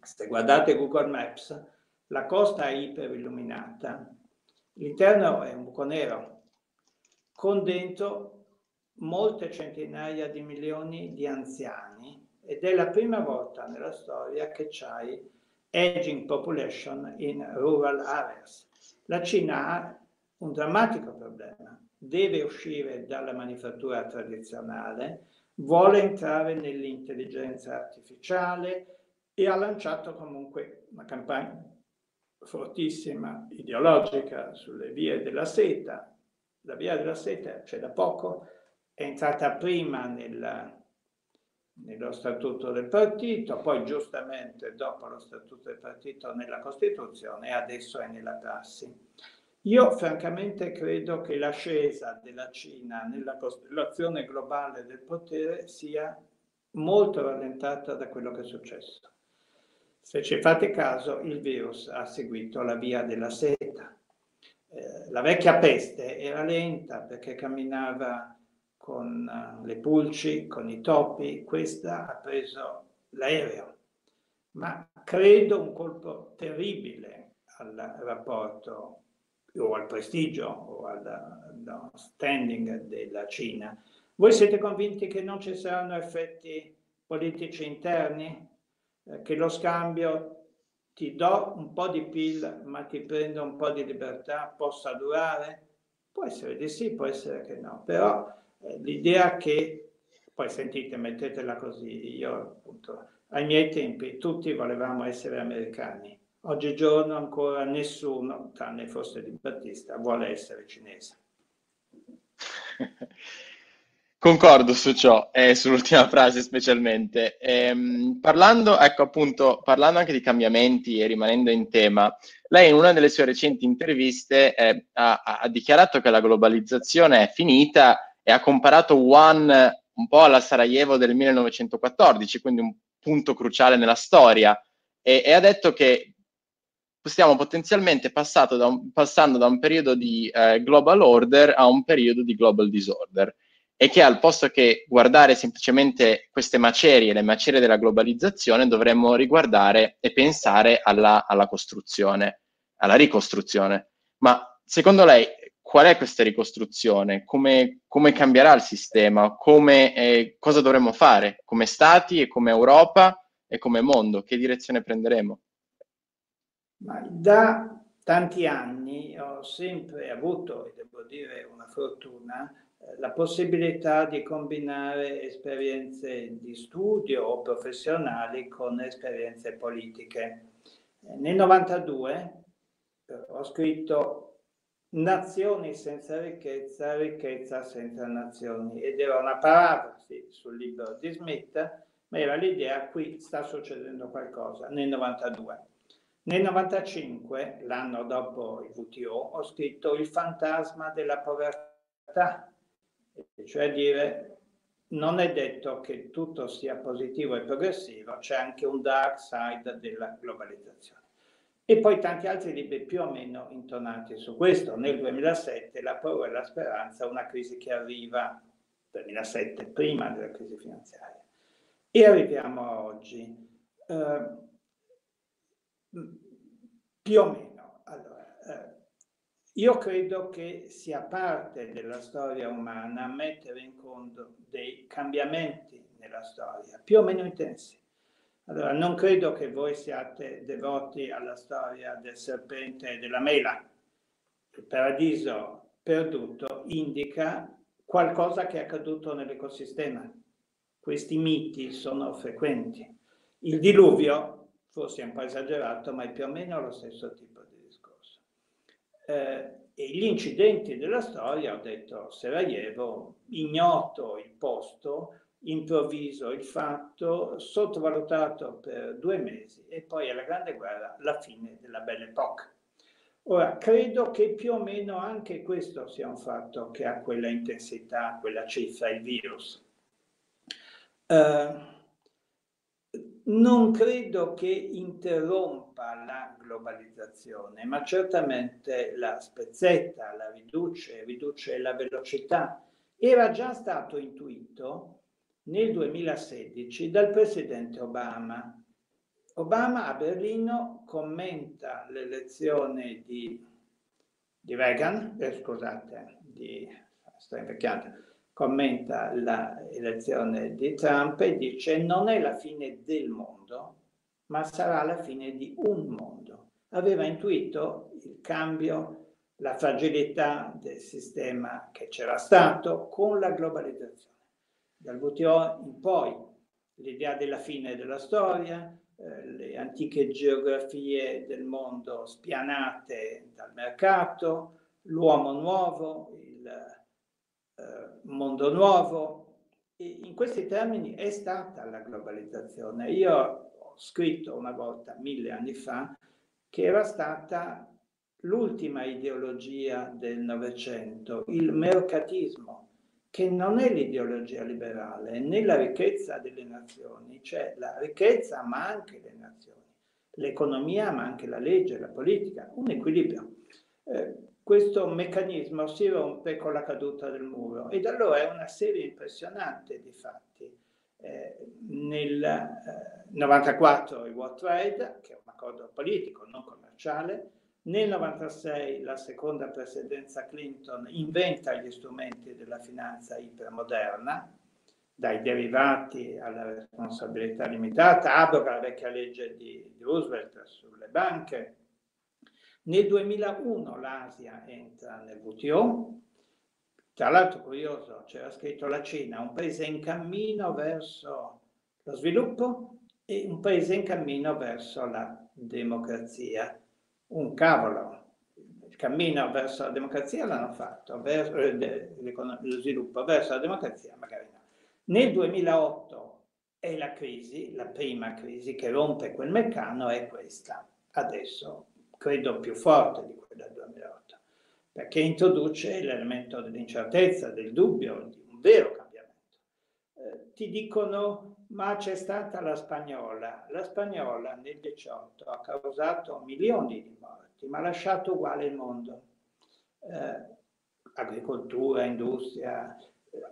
Se guardate Google Maps, la costa è iperilluminata, l'interno è un buco nero, con dentro molte centinaia di milioni di anziani ed è la prima volta nella storia che c'hai aging population in rural areas. La Cina ha un drammatico problema deve uscire dalla manifattura tradizionale, vuole entrare nell'intelligenza artificiale e ha lanciato comunque una campagna fortissima ideologica sulle vie della seta. La via della seta c'è da poco, è entrata prima nella, nello statuto del partito, poi giustamente dopo lo statuto del partito nella Costituzione e adesso è nella prassi. Io francamente credo che l'ascesa della Cina nella costellazione globale del potere sia molto rallentata da quello che è successo. Se ci fate caso, il virus ha seguito la via della seta. Eh, la vecchia peste era lenta perché camminava con uh, le pulci, con i topi, questa ha preso l'aereo, ma credo un colpo terribile al rapporto o al prestigio o allo standing della Cina. Voi siete convinti che non ci saranno effetti politici interni? Eh, che lo scambio ti do un po' di PIL ma ti prendo un po' di libertà possa durare? Può essere di sì, può essere che no, però eh, l'idea che, poi sentite, mettetela così, io appunto ai miei tempi tutti volevamo essere americani, Oggigiorno ancora nessuno, tranne forse Di Battista, vuole essere cinese. [LAUGHS] Concordo su ciò e sull'ultima frase specialmente. Ehm, parlando, ecco appunto, parlando anche di cambiamenti e rimanendo in tema, lei in una delle sue recenti interviste eh, ha, ha, dichiarato che la globalizzazione è finita e ha comparato Wuhan un po' alla Sarajevo del 1914, quindi un punto cruciale nella storia, e, e ha detto che stiamo potenzialmente da un, passando da un periodo di eh, global order a un periodo di global disorder e che al posto che guardare semplicemente queste macerie, le macerie della globalizzazione, dovremmo riguardare e pensare alla, alla costruzione, alla ricostruzione. Ma secondo lei qual è questa ricostruzione? Come, come cambierà il sistema? Come, eh, cosa dovremmo fare come Stati e come Europa e come mondo? Che direzione prenderemo? Ma da tanti anni ho sempre avuto, e devo dire una fortuna, eh, la possibilità di combinare esperienze di studio o professionali con esperienze politiche. Eh, nel 92 eh, ho scritto Nazioni senza ricchezza, ricchezza senza nazioni ed era una parafrasi sul libro di Smith, ma era l'idea qui sta succedendo qualcosa nel 92. Nel 95, l'anno dopo il WTO, ho scritto Il fantasma della povertà, cioè dire non è detto che tutto sia positivo e progressivo, c'è anche un dark side della globalizzazione. E poi tanti altri libri più o meno intonati su questo. Nel 2007 La paura e la speranza, una crisi che arriva, 2007, prima della crisi finanziaria. E arriviamo a oggi. Uh, più o meno. Allora, eh, io credo che sia parte della storia umana mettere in conto dei cambiamenti nella storia, più o meno intensi. Allora, non credo che voi siate devoti alla storia del serpente e della mela. Il paradiso perduto indica qualcosa che è accaduto nell'ecosistema. Questi miti sono frequenti. Il diluvio, forse un po' esagerato, ma è più o meno lo stesso tipo di discorso. Eh, e gli incidenti della storia, ho detto Sarajevo, ignoto il posto, improvviso il fatto, sottovalutato per due mesi e poi alla Grande Guerra la fine della Belle Époque. Ora, credo che più o meno anche questo sia un fatto che ha quella intensità, quella cifra, il virus. Uh, non credo che interrompa la globalizzazione, ma certamente la spezzetta, la riduce, riduce la velocità. Era già stato intuito nel 2016 dal presidente Obama. Obama a Berlino commenta l'elezione di, di Reagan, eh, scusate, di, sto invecchiando, commenta l'elezione di Trump e dice non è la fine del mondo, ma sarà la fine di un mondo. Aveva intuito il cambio, la fragilità del sistema che c'era stato con la globalizzazione dal WTO in poi l'idea della fine della storia, eh, le antiche geografie del mondo spianate dal mercato, l'uomo nuovo, il eh, mondo nuovo. E in questi termini è stata la globalizzazione. Io ho scritto una volta, mille anni fa, che era stata l'ultima ideologia del Novecento, il mercatismo che non è l'ideologia liberale, né la ricchezza delle nazioni, cioè la ricchezza ma anche le nazioni, l'economia ma anche la legge, la politica, un equilibrio. Eh, questo meccanismo si rompe con la caduta del muro ed allora è una serie impressionante di fatti. Eh, nel eh, 94 il World Trade, che è un accordo politico, non commerciale, nel 96 la seconda presidenza Clinton inventa gli strumenti della finanza ipermoderna, dai derivati alla responsabilità limitata, abroga la vecchia legge di, di Roosevelt sulle banche. Nel 2001 l'Asia entra nel WTO, tra l'altro curioso, c'era scritto la Cina, un paese in cammino verso lo sviluppo e un paese in cammino verso la democrazia un cavolo. Il cammino verso la democrazia l'hanno fatto, verso, eh, lo sviluppo verso la democrazia magari no. Nel 2008 è la crisi, la prima crisi che rompe quel meccano è questa. Adesso credo più forte di quella del 2008, perché introduce l'elemento dell'incertezza, del dubbio, di un vero cambiamento. Eh, ti dicono ma c'è stata la spagnola. La spagnola nel 18 ha causato milioni di morti, ma ha lasciato uguale il mondo. Eh, agricoltura, industria.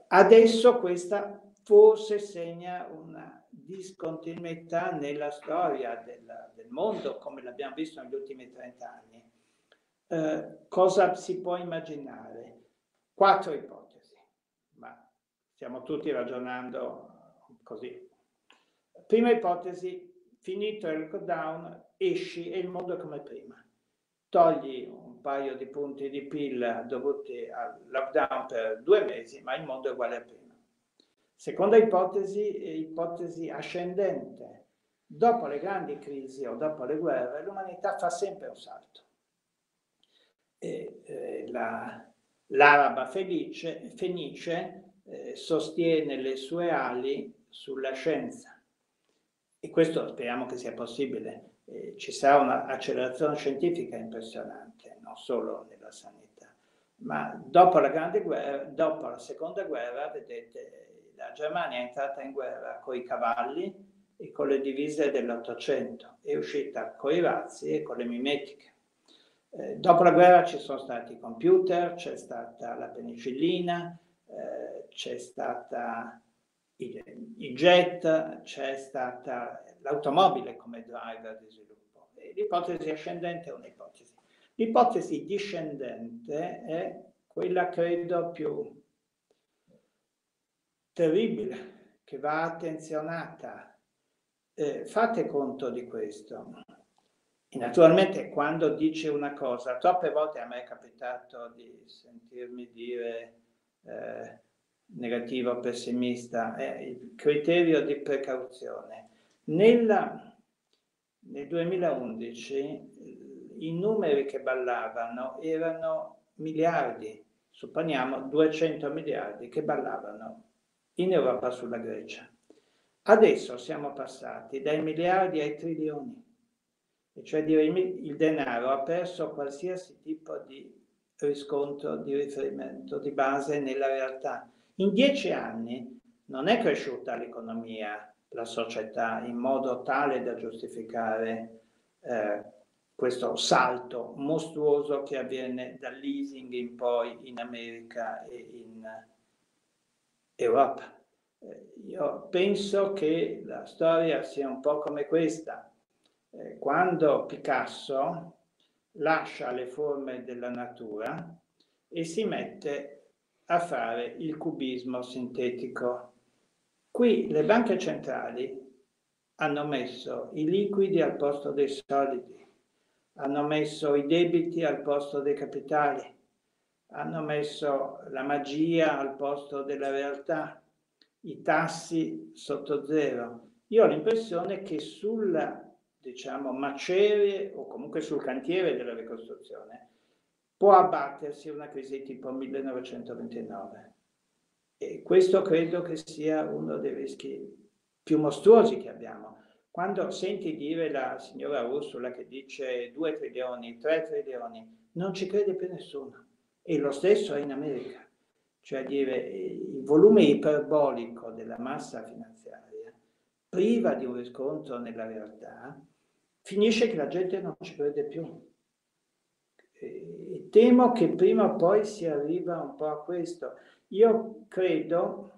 Adesso questa forse segna una discontinuità nella storia del, del mondo, come l'abbiamo visto negli ultimi 30 anni. Eh, cosa si può immaginare? Quattro ipotesi, ma stiamo tutti ragionando così. Prima ipotesi, finito il lockdown, esci e il mondo è come prima. Togli un paio di punti di PIL dovuti al lockdown per due mesi, ma il mondo è uguale a prima. Seconda ipotesi, ipotesi ascendente. Dopo le grandi crisi o dopo le guerre, l'umanità fa sempre un salto. E, eh, la, l'araba felice, fenice eh, sostiene le sue ali sulla scienza. E questo speriamo che sia possibile. Eh, ci sarà un'accelerazione scientifica impressionante, non solo nella sanità. Ma dopo la grande guerra, dopo la seconda guerra, vedete, la Germania è entrata in guerra con i cavalli e con le divise dell'Ottocento, è uscita con i razzi e con le mimetiche. Eh, dopo la guerra ci sono stati i computer, c'è stata la penicillina, eh, c'è stata i, i jet, c'è stata l'automobile come driver di sviluppo. L'ipotesi ascendente è un'ipotesi. L'ipotesi discendente è quella, credo, più terribile, che va attenzionata. Eh, fate conto di questo. Naturalmente quando dice una cosa, troppe volte a me è capitato di sentirmi dire eh, negativo pessimista, è il criterio di precauzione. Nella, nel 2011 i numeri che ballavano erano miliardi, supponiamo 200 miliardi che ballavano in Europa sulla Grecia. Adesso siamo passati dai miliardi ai trilioni, cioè dire il denaro ha perso qualsiasi tipo di riscontro, di riferimento, di base nella realtà. In dieci anni non è cresciuta l'economia, la società, in modo tale da giustificare eh, questo salto mostruoso che avviene dall'easing in poi in America e in Europa. Eh, io penso che la storia sia un po' come questa. Eh, quando Picasso lascia le forme della natura e si mette a fare il cubismo sintetico. Qui le banche centrali hanno messo i liquidi al posto dei solidi, hanno messo i debiti al posto dei capitali, hanno messo la magia al posto della realtà, i tassi sotto zero. Io ho l'impressione che sulla diciamo, macerie o comunque sul cantiere della ricostruzione può abbattersi una crisi tipo 1929. E questo credo che sia uno dei rischi più mostruosi che abbiamo. Quando senti dire la signora Ursula che dice 2 trilioni, 3 trilioni, non ci crede più nessuno. E lo stesso è in America. Cioè dire il volume iperbolico della massa finanziaria, priva di un riscontro nella realtà, finisce che la gente non ci crede più. E temo che prima o poi si arriva un po' a questo. Io credo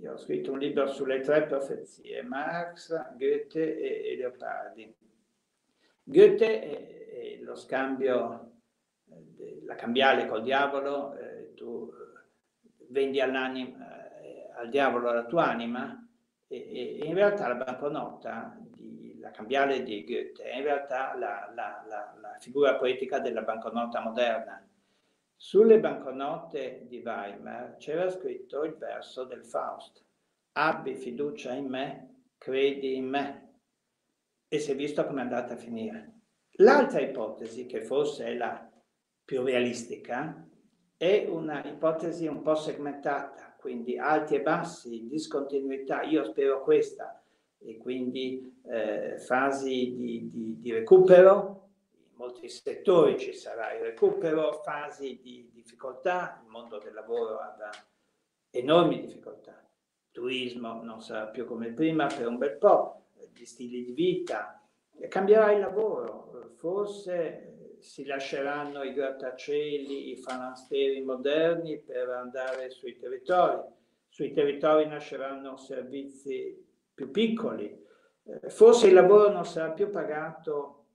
io ho scritto un libro sulle tre profezie, Marx, Goethe e, Leopardi. Goethe è, è lo scambio, eh, la cambiale col diavolo, eh, tu vendi eh, al diavolo la tua anima e, e, in realtà la banconota, di, la cambiale di Goethe, è in realtà la, la, la, la figura poetica della banconota moderna sulle banconote di Weimar c'era scritto il verso del Faust. Abbi fiducia in me, credi in me. E si è visto come è andata a finire. L'altra ipotesi, che forse è la più realistica, è una ipotesi un po' segmentata, quindi alti e bassi, discontinuità, io spero questa, e quindi eh, fasi di, di, di recupero, molti settori ci sarà il recupero, fasi di difficoltà, il mondo del lavoro avrà enormi difficoltà, il turismo non sarà più come prima per un bel po', gli stili di vita, cambierà il lavoro, forse si lasceranno i grattacieli, i falansteri moderni per andare sui territori, sui territori nasceranno servizi più piccoli, forse il lavoro non sarà più pagato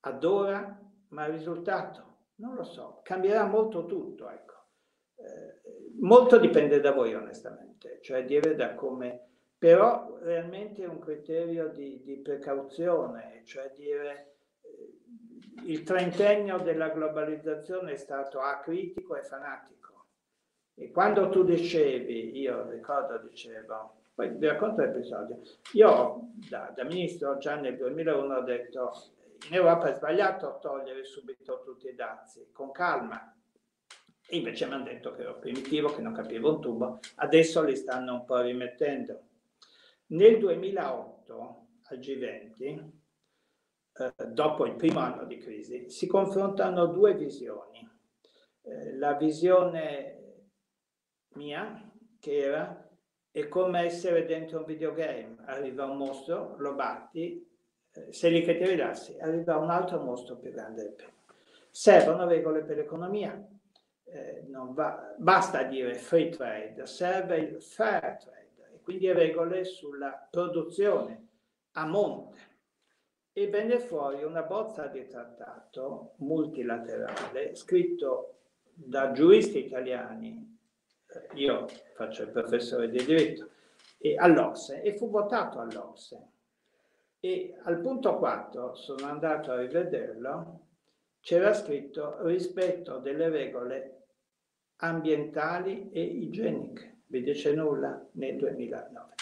ad ora, ma il risultato non lo so, cambierà molto tutto, ecco. Eh, molto dipende da voi onestamente, cioè dire da come, però realmente è un criterio di, di precauzione, cioè dire eh, il trentennio della globalizzazione è stato acritico e fanatico. E quando tu dicevi, io ricordo, dicevo, poi vi racconto l'episodio, io da, da ministro già nel 2001 ho detto in Europa è sbagliato togliere subito tutti i dazi, con calma. E invece mi hanno detto che ero primitivo, che non capivo un tubo, adesso li stanno un po' rimettendo. Nel 2008 al G20, eh, dopo il primo anno di crisi, si confrontano due visioni. Eh, la visione mia, che era, è come essere dentro un videogame, arriva un mostro, lo batti eh, se li che ti rilassi, arriva un altro mostro più grande del primo. Servono regole per l'economia, eh, non va, basta dire free trade, serve il fair trade e quindi regole sulla produzione a monte. E venne fuori una bozza di trattato multilaterale scritto da giuristi italiani, eh, io faccio il professore di diritto, all'Ocse e fu votato all'Ocse. E al punto 4, sono andato a rivederlo, c'era scritto rispetto delle regole ambientali e igieniche. Vi dice nulla nel 2009.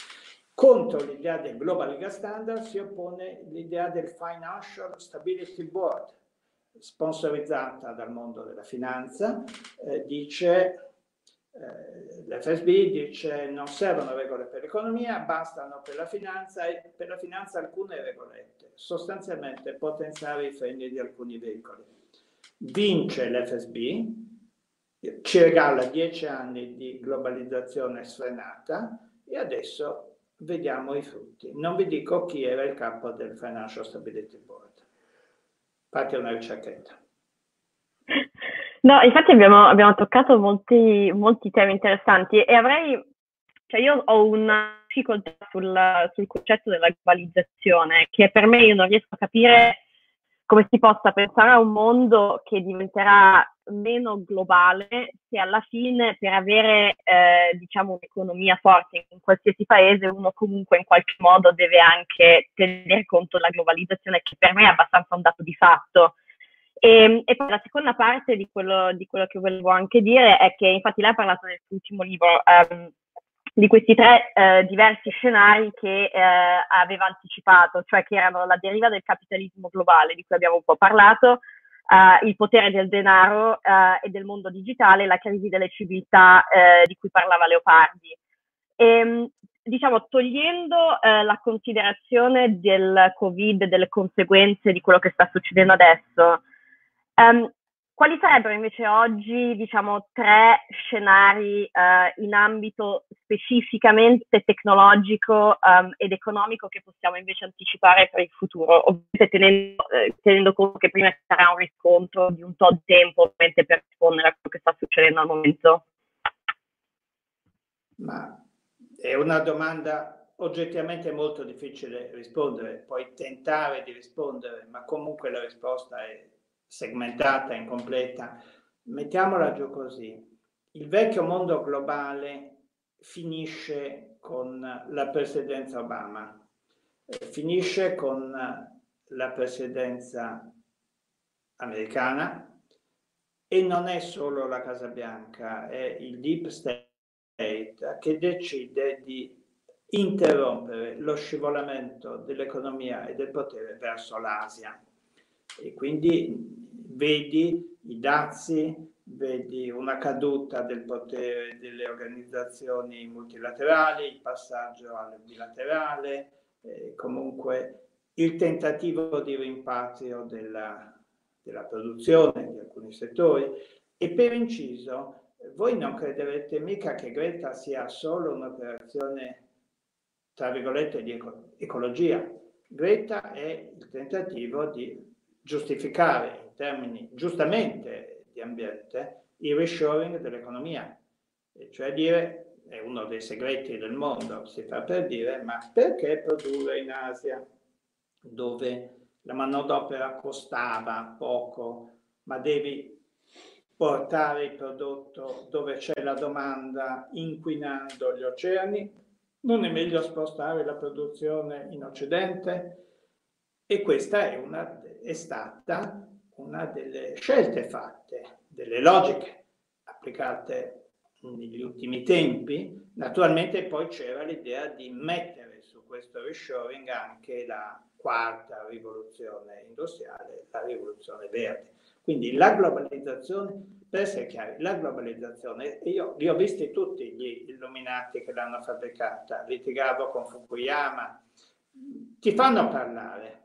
Contro l'idea del Global Gas Standard si oppone l'idea del Financial Stability Board, sponsorizzata dal mondo della finanza, eh, dice eh, l'FSB dice non servono regole per l'economia, bastano per la finanza e per la finanza alcune regolette, sostanzialmente potenziare i freni di alcuni veicoli. Vince l'FSB, ci regala dieci anni di globalizzazione sfrenata e adesso vediamo i frutti. Non vi dico chi era il capo del Financial Stability Board. Fate una ricerchetta. No, infatti abbiamo, abbiamo toccato molti, molti, temi interessanti e avrei, cioè io ho una difficoltà sul, sul concetto della globalizzazione, che per me io non riesco a capire come si possa pensare a un mondo che diventerà meno globale se alla fine per avere eh, diciamo un'economia forte in qualsiasi paese uno comunque in qualche modo deve anche tenere conto della globalizzazione che per me è abbastanza un dato di fatto. E, ehm, e poi la seconda parte di quello, di quello, che volevo anche dire è che infatti lei ha parlato nel suo ultimo libro um, di questi tre eh, diversi scenari che eh, aveva anticipato, cioè che erano la deriva del capitalismo globale, di cui abbiamo un po' parlato, eh, il potere del denaro eh, e del mondo digitale, la crisi delle civiltà eh, di cui parlava Leopardi. E, ehm, diciamo, togliendo la considerazione del Covid e delle conseguenze di quello che sta succedendo adesso, um, quali sarebbero invece oggi, diciamo, tre scenari uh, in ambito specificamente tecnologico um, ed economico che possiamo invece anticipare per il futuro? Ovviamente tenendo, eh, tenendo conto che prima sarà un riscontro di un tot di tempo, ovviamente, per rispondere a quello che sta succedendo al momento. Ma è una domanda oggettivamente molto difficile rispondere, puoi tentare di rispondere, ma comunque la risposta è segmentata, incompleta. Mettiamola giù così. Il vecchio mondo globale finisce con la presidenza Obama, finisce con la presidenza americana e non è solo la Casa Bianca, è il Deep State che decide di interrompere lo scivolamento dell'economia e del potere verso l'Asia. E quindi vedi i dazi, vedi una caduta del potere delle organizzazioni multilaterali, il passaggio al bilaterale, eh, comunque il tentativo di rimpatrio della, della produzione di alcuni settori e per inciso voi non crederete mica che Greta sia solo un'operazione tra virgolette di eco- ecologia. Greta è il tentativo di giustificare in termini giustamente di ambiente il reshoring dell'economia, cioè dire è uno dei segreti del mondo, si fa per dire, ma perché produrre in Asia dove la manodopera costava poco, ma devi portare il prodotto dove c'è la domanda inquinando gli oceani? Non è meglio spostare la produzione in Occidente? E questa è, una, è stata una delle scelte fatte, delle logiche applicate negli ultimi tempi. Naturalmente poi c'era l'idea di mettere su questo reshoring anche la quarta rivoluzione industriale, la rivoluzione verde. Quindi la globalizzazione, per essere chiari, la globalizzazione, io li ho visti tutti gli illuminati che l'hanno fabbricata, litigavo con Fukuyama, ti fanno parlare,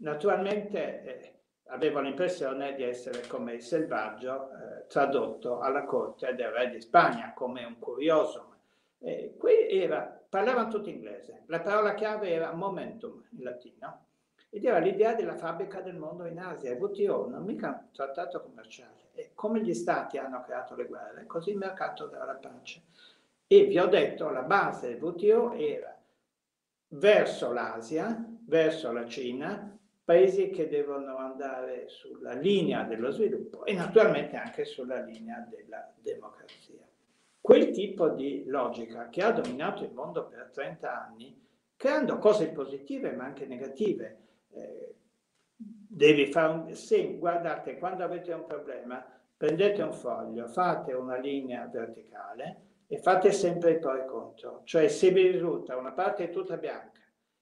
Naturalmente eh, avevo l'impressione di essere come il selvaggio eh, tradotto alla corte del re di Spagna, come un curioso. Eh, qui era, parlavano tutti inglese, la parola chiave era momentum in latino ed era l'idea della fabbrica del mondo in Asia, il WTO, non mica un trattato commerciale. E come gli stati hanno creato le guerre, così il mercato dava la pace. E vi ho detto, la base del WTO era verso l'Asia, verso la Cina, paesi che devono andare sulla linea dello sviluppo e naturalmente anche sulla linea della democrazia. Quel tipo di logica che ha dominato il mondo per 30 anni, creando cose positive ma anche negative. Eh, fare un... Se, guardate, quando avete un problema, prendete un foglio, fate una linea verticale e fate sempre e contro. Cioè se vi risulta una parte tutta bianca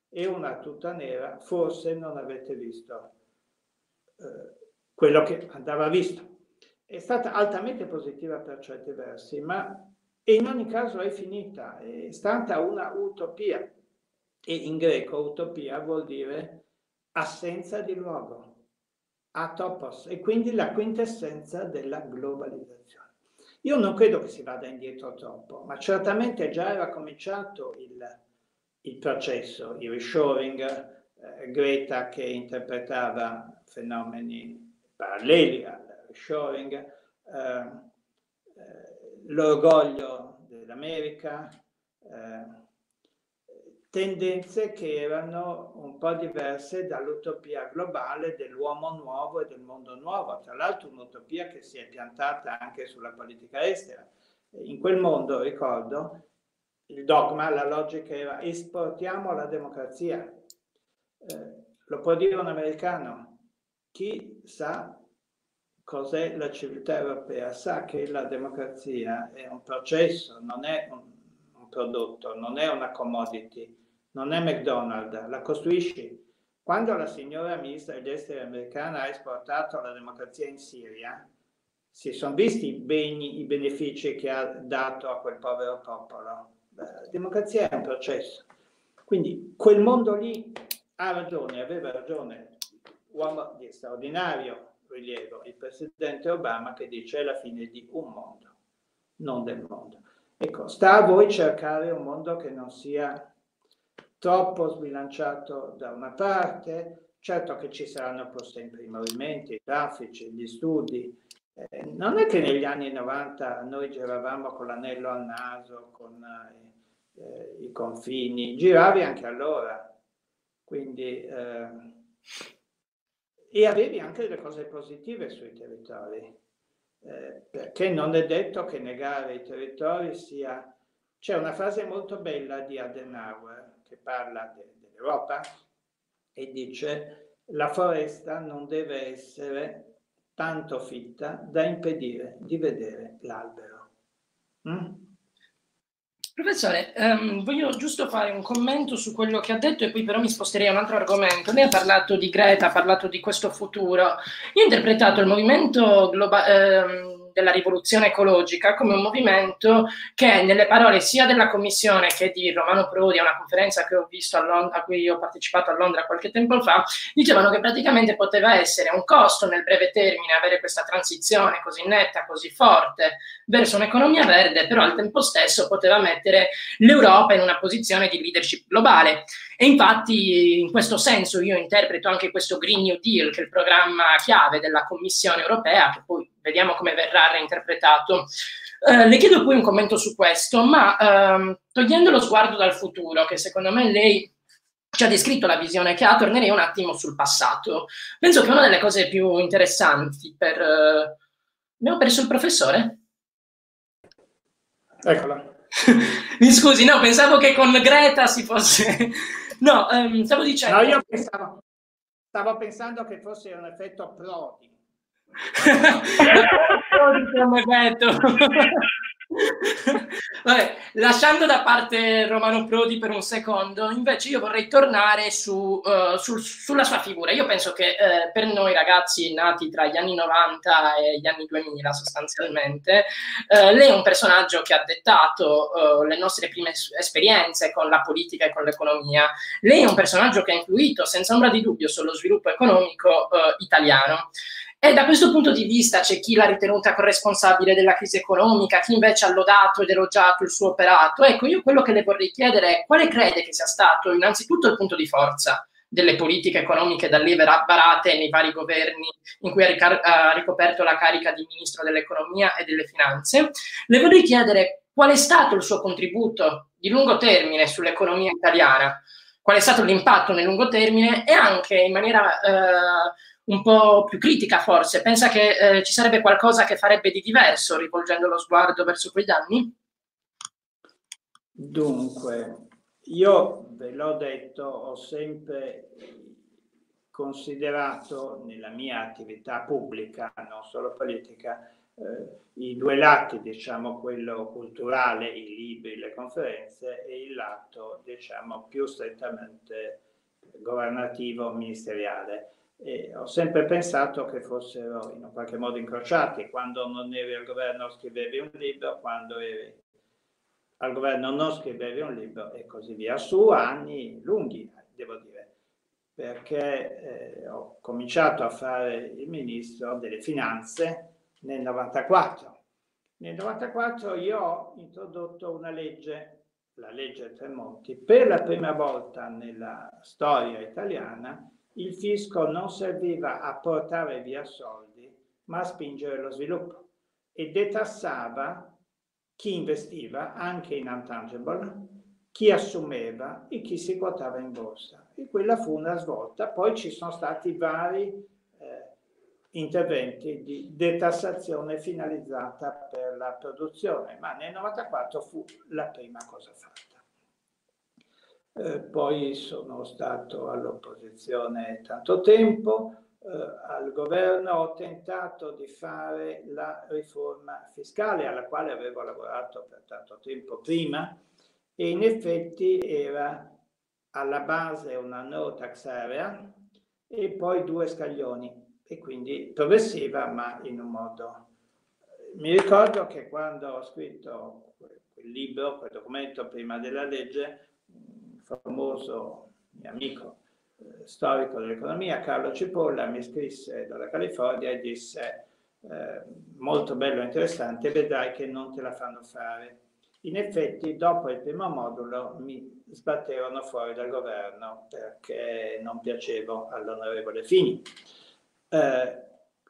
e una tutta nera, forse non avete visto eh, quello che andava visto. È stata altamente positiva per certi versi, ma in ogni caso è finita, è stata una utopia. E in greco utopia vuol dire assenza di luogo, atopos, e quindi la quintessenza della globalizzazione. Io non credo che si vada indietro troppo, ma certamente già era cominciato il il processo, il reshoring, eh, Greta che interpretava fenomeni paralleli al reshoring, eh, eh, l'orgoglio dell'America, tendenze che erano un po' diverse dall'utopia globale dell'uomo nuovo e del mondo nuovo, tra l'altro un'utopia che si è piantata anche sulla politica estera. In quel mondo, ricordo, il dogma, la logica era esportiamo la democrazia. Eh, lo può dire un americano. Chi sa cos'è la civiltà europea sa che la democrazia è un processo, non è un, un prodotto, non è una commodity, non è McDonald's, la costruisci. Quando la signora ministra degli esteri americana ha esportato la democrazia in Siria, si sono visti i beni, i benefici che ha dato a quel povero popolo la democrazia è un processo. Quindi quel mondo lì ha ragione, aveva ragione, uomo di straordinario rilievo, il presidente Obama che dice è la fine di un mondo, non del mondo. Ecco, sta a voi cercare un mondo che non sia troppo sbilanciato da una parte, certo che ci saranno pur sempre i movimenti, i traffici, gli studi, eh, non è che negli anni 90 noi giravamo con l'anello al naso, con eh, eh, i confini, giravi anche allora, quindi, eh, e avevi anche delle cose positive sui territori, eh, perché non è detto che negare i territori sia... C'è una frase molto bella di Adenauer che parla de, dell'Europa e dice la foresta non deve essere tanto fitta da impedire di vedere l'albero. Mm? Professore, um, voglio giusto fare un commento su quello che ha detto e poi però mi sposterei a un altro argomento. Lei ha parlato di Greta, ha parlato di questo futuro. Io ho interpretato il movimento globale... Um, della rivoluzione ecologica come un movimento che nelle parole sia della Commissione che di Romano Prodi a una conferenza che ho visto a, Lond- a cui ho partecipato a Londra qualche tempo fa, dicevano che praticamente poteva essere un costo nel breve termine avere questa transizione così netta, così forte verso un'economia verde, però al tempo stesso poteva mettere l'Europa in una posizione di leadership globale. E infatti in questo senso io interpreto anche questo Green New Deal, che è il programma chiave della Commissione europea, che poi vediamo come verrà reinterpretato. Eh, le chiedo poi un commento su questo, ma ehm, togliendo lo sguardo dal futuro, che secondo me lei ci ha descritto la visione che ha, tornerei un attimo sul passato. Penso che una delle cose più interessanti per... Eh... Abbiamo perso il professore? Eccola. [LAUGHS] Mi scusi, no, pensavo che con Greta si fosse [LAUGHS] No, um, stavo dicendo... No, io pensavo, stavo pensando che fosse un effetto Prodi. Vabbè, lasciando da parte Romano Prodi per un secondo, invece io vorrei tornare su, uh, sul, sulla sua figura. Io penso che uh, per noi ragazzi nati tra gli anni 90 e gli anni 2000 sostanzialmente, uh, lei è un personaggio che ha dettato le nostre prime esperienze con la politica e con l'economia. Lei è un personaggio che ha influito senza ombra di dubbio sullo sviluppo economico italiano. E da questo punto di vista c'è chi l'ha ritenuta corresponsabile della crisi economica, chi invece ha lodato ed elogiato il suo operato. Ecco, io quello che le vorrei chiedere è quale crede che sia stato innanzitutto il punto di forza delle politiche economiche da lì varate nei vari governi in cui ha, ricar- ha ricoperto la carica di ministro dell'economia e delle finanze. Le vorrei chiedere qual è stato il suo contributo di lungo termine sull'economia italiana qual è stato l'impatto nel lungo termine e anche in maniera eh, un po' più critica forse, pensa che eh, ci sarebbe qualcosa che farebbe di diverso rivolgendo lo sguardo verso quei danni? Dunque, io ve l'ho detto, ho sempre considerato nella mia attività pubblica, non solo politica, eh, i due lati, diciamo quello culturale, i libri, le conferenze e il lato, diciamo, più strettamente governativo, ministeriale. E ho sempre pensato che fossero in qualche modo incrociati. Quando non eri al governo scrivevi un libro, quando eri al governo non scrivevi un libro e così via, su anni lunghi, devo dire, perché eh, ho cominciato a fare il ministro delle finanze nel 94. Nel 94 io ho introdotto una legge, la legge Tremonti, per la prima volta nella storia italiana il fisco non serviva a portare via soldi, ma a spingere lo sviluppo e detassava chi investiva anche in untangible, chi assumeva e chi si quotava in borsa. E quella fu una svolta. Poi ci sono stati vari interventi di detassazione finalizzata per la produzione, ma nel 94 fu la prima cosa fatta. Eh, poi sono stato all'opposizione tanto tempo, eh, al governo ho tentato di fare la riforma fiscale alla quale avevo lavorato per tanto tempo prima e in effetti era alla base una no tax area e poi due scaglioni e quindi progressiva ma in un modo. Mi ricordo che quando ho scritto quel libro, quel documento prima della legge, famoso mio amico eh, storico dell'economia, Carlo Cipolla, mi scrisse dalla California e disse eh, molto bello e interessante, vedrai che non te la fanno fare. In effetti, dopo il primo modulo mi sbattevano fuori dal governo perché non piacevo all'onorevole Fini eh,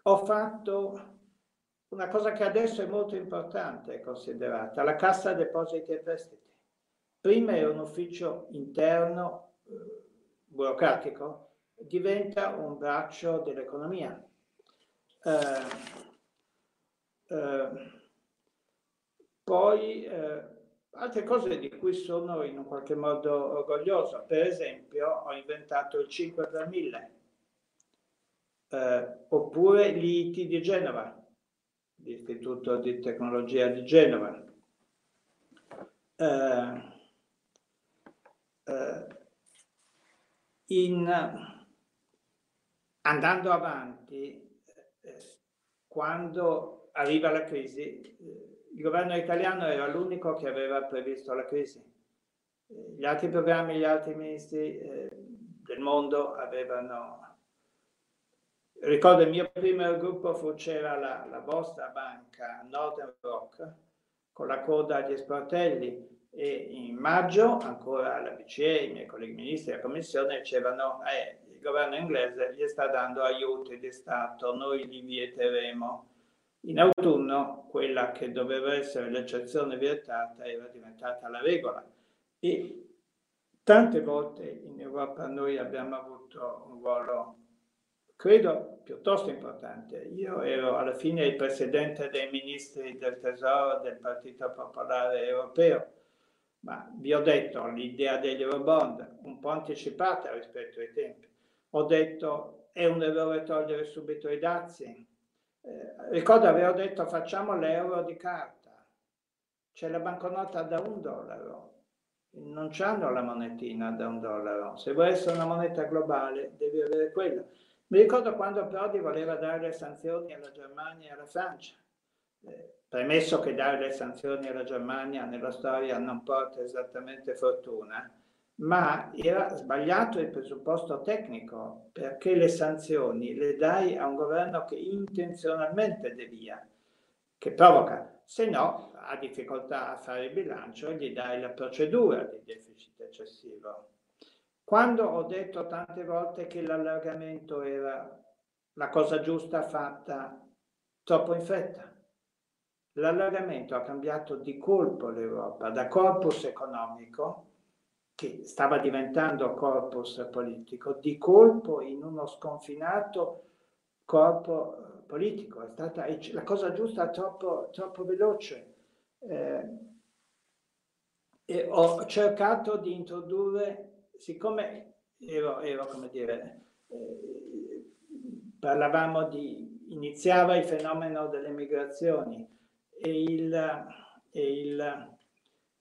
ho fatto una cosa che adesso è molto importante considerata, la Cassa Depositi e Prestiti. Prima era un ufficio interno eh, burocratico, diventa un braccio dell'economia. Eh, eh, poi eh, altre cose di cui sono in un qualche modo orgoglioso, per esempio ho inventato il 5 per 1000 eh, oppure l'IIT di Genova, l'Istituto di Tecnologia di Genova. Eh, in, andando avanti, eh, quando arriva la crisi, eh, il governo italiano era l'unico che aveva previsto la crisi. Gli altri programmi, gli altri ministri eh, del mondo avevano Ricordo il mio primo gruppo fu, c'era la, la vostra banca Northern Rock con la coda agli sportelli e in maggio ancora la BCE, i miei colleghi ministri della Commissione dicevano eh, il governo inglese gli sta dando aiuti di Stato, noi li vieteremo. In autunno quella che doveva essere l'eccezione vietata era diventata la regola e tante volte in Europa noi abbiamo avuto un ruolo credo piuttosto importante. Io ero alla fine il presidente dei ministri del tesoro del Partito Popolare Europeo, ma vi ho detto l'idea degli Eurobond un po' anticipata rispetto ai tempi. Ho detto è un errore togliere subito i dazi. Eh, ricordo avevo detto facciamo l'euro di carta. C'è la banconota da un dollaro. Non hanno la monetina da un dollaro. Se vuoi essere una moneta globale devi avere quella. Mi ricordo quando Prodi voleva dare le sanzioni alla Germania e alla Francia. Eh, premesso che dare le sanzioni alla Germania nella storia non porta esattamente fortuna, ma era sbagliato il presupposto tecnico, perché le sanzioni le dai a un governo che intenzionalmente devia, che provoca, se no ha difficoltà a fare il bilancio, gli dai la procedura di deficit eccessivo. Quando ho detto tante volte che l'allargamento era la cosa giusta fatta troppo in fretta, l'allargamento ha cambiato di colpo l'Europa da corpus economico che stava diventando corpus politico, di colpo in uno sconfinato corpo politico. È stata la cosa giusta troppo, troppo veloce. Eh, e ho cercato di introdurre, siccome ero, ero come dire, eh, parlavamo di, iniziava il fenomeno delle migrazioni e il, e il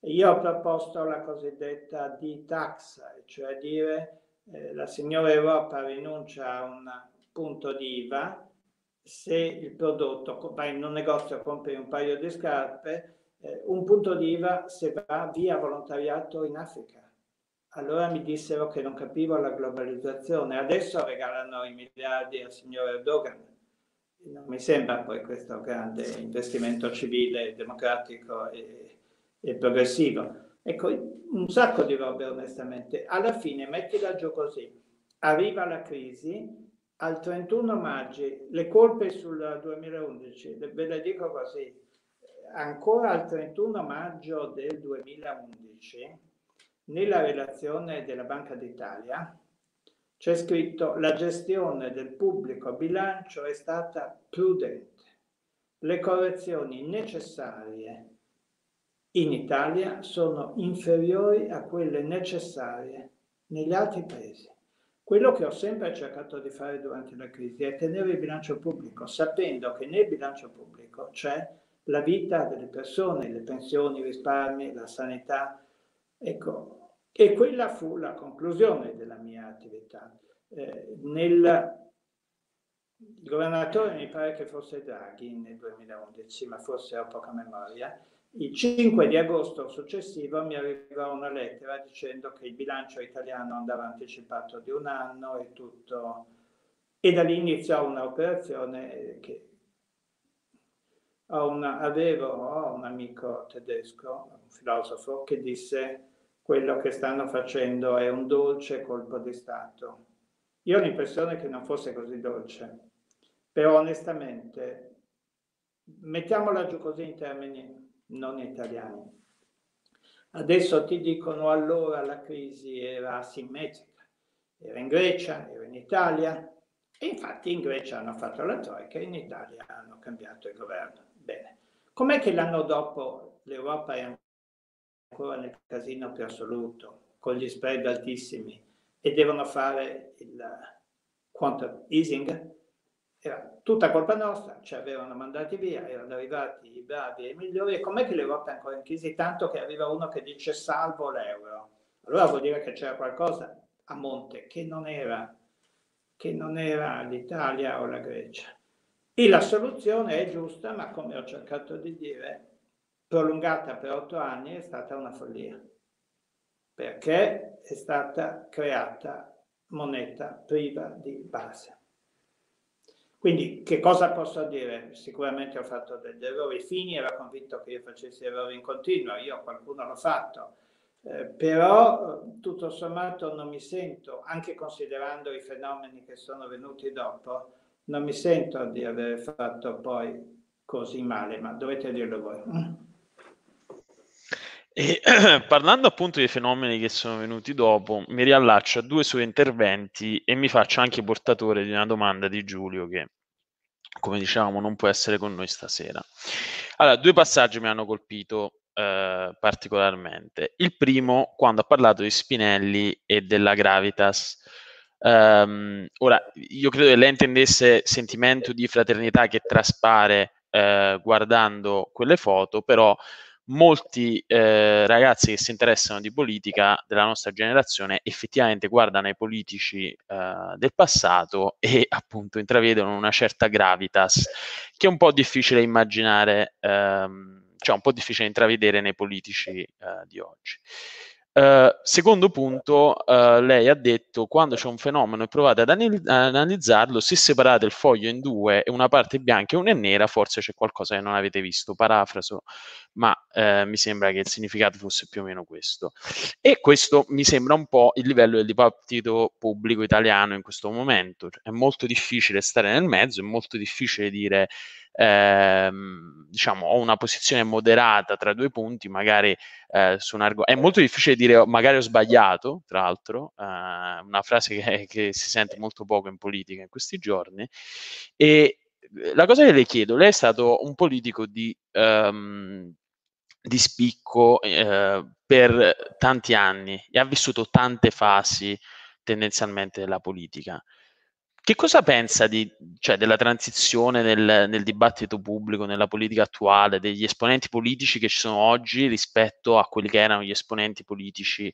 io ho proposto la cosiddetta D-tax, cioè dire eh, la signora Europa rinuncia a un punto di IVA se il prodotto va in un negozio compri un paio di scarpe, eh, un punto di IVA se va via volontariato in Africa. Allora mi dissero che non capivo la globalizzazione. Adesso regalano i miliardi al signor Erdogan. Non mi sembra poi questo grande investimento civile, democratico e e progressivo. Ecco, un sacco di robe onestamente. Alla fine, mettila giù così, arriva la crisi, al 31 maggio, le colpe sul 2011, ve le dico così, ancora al 31 maggio del 2011, nella relazione della Banca d'Italia, c'è scritto la gestione del pubblico bilancio è stata prudente. Le correzioni necessarie in Italia sono inferiori a quelle necessarie negli altri paesi. Quello che ho sempre cercato di fare durante la crisi è tenere il bilancio pubblico, sapendo che nel bilancio pubblico c'è la vita delle persone, le pensioni, i risparmi, la sanità. Ecco, e quella fu la conclusione della mia attività. Eh, nel, il governatore mi pare che fosse Draghi nel 2011, ma forse ho poca memoria, il 5 di agosto successivo mi arrivò una lettera dicendo che il bilancio italiano andava anticipato di un anno e tutto, e da lì iniziò un'operazione che ho una, avevo ho un amico tedesco, un filosofo, che disse quello che stanno facendo è un dolce colpo di Stato. Io ho l'impressione che non fosse così dolce, però onestamente, mettiamola giù così in termini non italiani. Adesso ti dicono allora la crisi era asimmetrica, era in Grecia, era in Italia e infatti in Grecia hanno fatto la troica e in Italia hanno cambiato il governo. Bene, com'è che l'anno dopo l'Europa è ancora nel casino più assoluto, con gli spread altissimi e devono fare il quantum easing? era tutta colpa nostra, ci avevano mandati via, erano arrivati i bravi e i migliori, e com'è che l'Europa è ancora in crisi tanto che arriva uno che dice salvo l'euro? Allora vuol dire che c'era qualcosa a monte che non era, che non era l'Italia o la Grecia. E la soluzione è giusta, ma come ho cercato di dire, prolungata per otto anni è stata una follia, perché è stata creata moneta priva di base. Quindi che cosa posso dire? Sicuramente ho fatto degli errori. Fini era convinto che io facessi errori in continuo, io qualcuno l'ho fatto, eh, però tutto sommato non mi sento, anche considerando i fenomeni che sono venuti dopo, non mi sento di aver fatto poi così male, ma dovete dirlo voi. E, [CLEARS THROAT] parlando appunto dei fenomeni che sono venuti dopo, mi riallaccio a due suoi interventi e mi faccio anche portatore di una domanda di Giulio che, come diciamo, non può essere con noi stasera. Allora, due passaggi mi hanno colpito eh, particolarmente. Il primo, quando ha parlato di Spinelli e della gravitas. Um, ora, io credo che lei intendesse sentimento di fraternità che traspare eh, guardando quelle foto, però molti eh, ragazzi che si interessano di politica della nostra generazione effettivamente guardano ai politici eh, del passato e [LAUGHS] appunto intravedono una certa gravitas che è un po' difficile immaginare, ehm, cioè un po' difficile intravedere nei politici eh, di oggi. Uh, secondo punto, uh, lei ha detto quando c'è un fenomeno e provate ad, anil- ad, analizzarlo, se separate il foglio in due e una parte bianca e una è nera, forse c'è qualcosa che non avete visto, parafraso, ma uh, mi sembra che il significato fosse più o meno questo. E questo mi sembra un po' il livello del dibattito pubblico italiano in questo momento. È molto difficile stare nel mezzo, è molto difficile dire ehm, diciamo, ho una posizione moderata tra due punti, magari eh, su un argomento. È molto difficile dire magari ho sbagliato, tra l'altro, eh, una frase che, [LAUGHS] che, si sente molto poco in politica in questi giorni. E la cosa che le chiedo, lei è stato un politico di, um, di spicco eh, per tanti anni e ha vissuto tante fasi tendenzialmente della politica. Che cosa pensa di, cioè, della transizione nel, nel, dibattito pubblico, nella politica attuale, degli esponenti politici che ci sono oggi rispetto a quelli che erano gli esponenti politici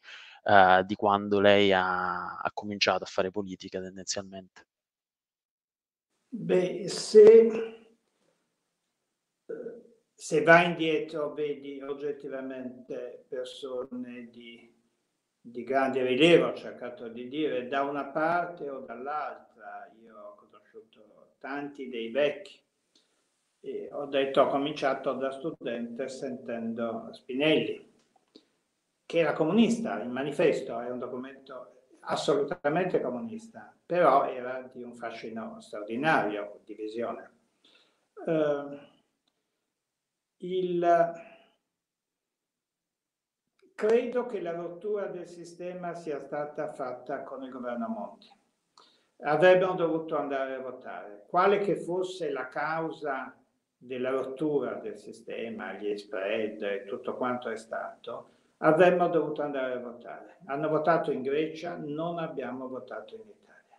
uh, di quando lei ha, ha, cominciato a fare politica tendenzialmente? Beh, se, se vai indietro vedi oggettivamente persone di, di grande rilievo, ho cercato di dire, da una parte o dall'altra io ho conosciuto tanti dei vecchi e ho detto, ho cominciato da studente sentendo Spinelli, che era comunista, il manifesto è un documento assolutamente comunista, però era di un fascino straordinario di visione. Uh, il, credo che la rottura del sistema sia stata fatta con il governo Monti avrebbero dovuto andare a votare. Quale che fosse la causa della rottura del sistema, gli spread e tutto quanto è stato, avremmo dovuto andare a votare. Hanno votato in Grecia, non abbiamo votato in Italia.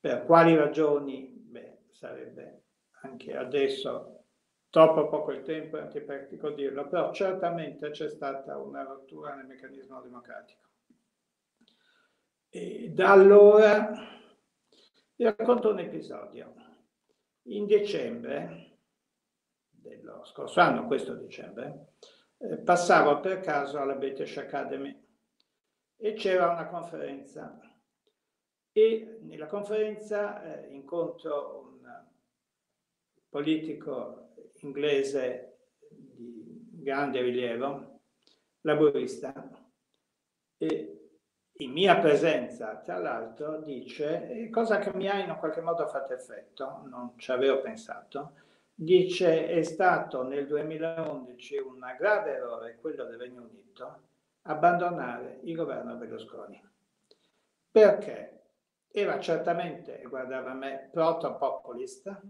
Per quali ragioni? Beh, sarebbe anche adesso troppo poco il tempo, è antipatico dirlo, però certamente c'è stata una rottura nel meccanismo democratico. E da allora vi racconto un episodio. In dicembre dello scorso anno, questo dicembre, eh, passavo per caso alla British Academy e c'era una conferenza e nella conferenza eh, incontro un politico inglese di grande rilievo, laburista, e in mia presenza, tra l'altro, dice, cosa che mi ha in qualche modo fatto effetto, non ci avevo pensato, dice è stato nel 2011 un grave errore, quello del Regno Unito, abbandonare il governo Berlusconi. Perché era certamente, guardava me, proto-populista,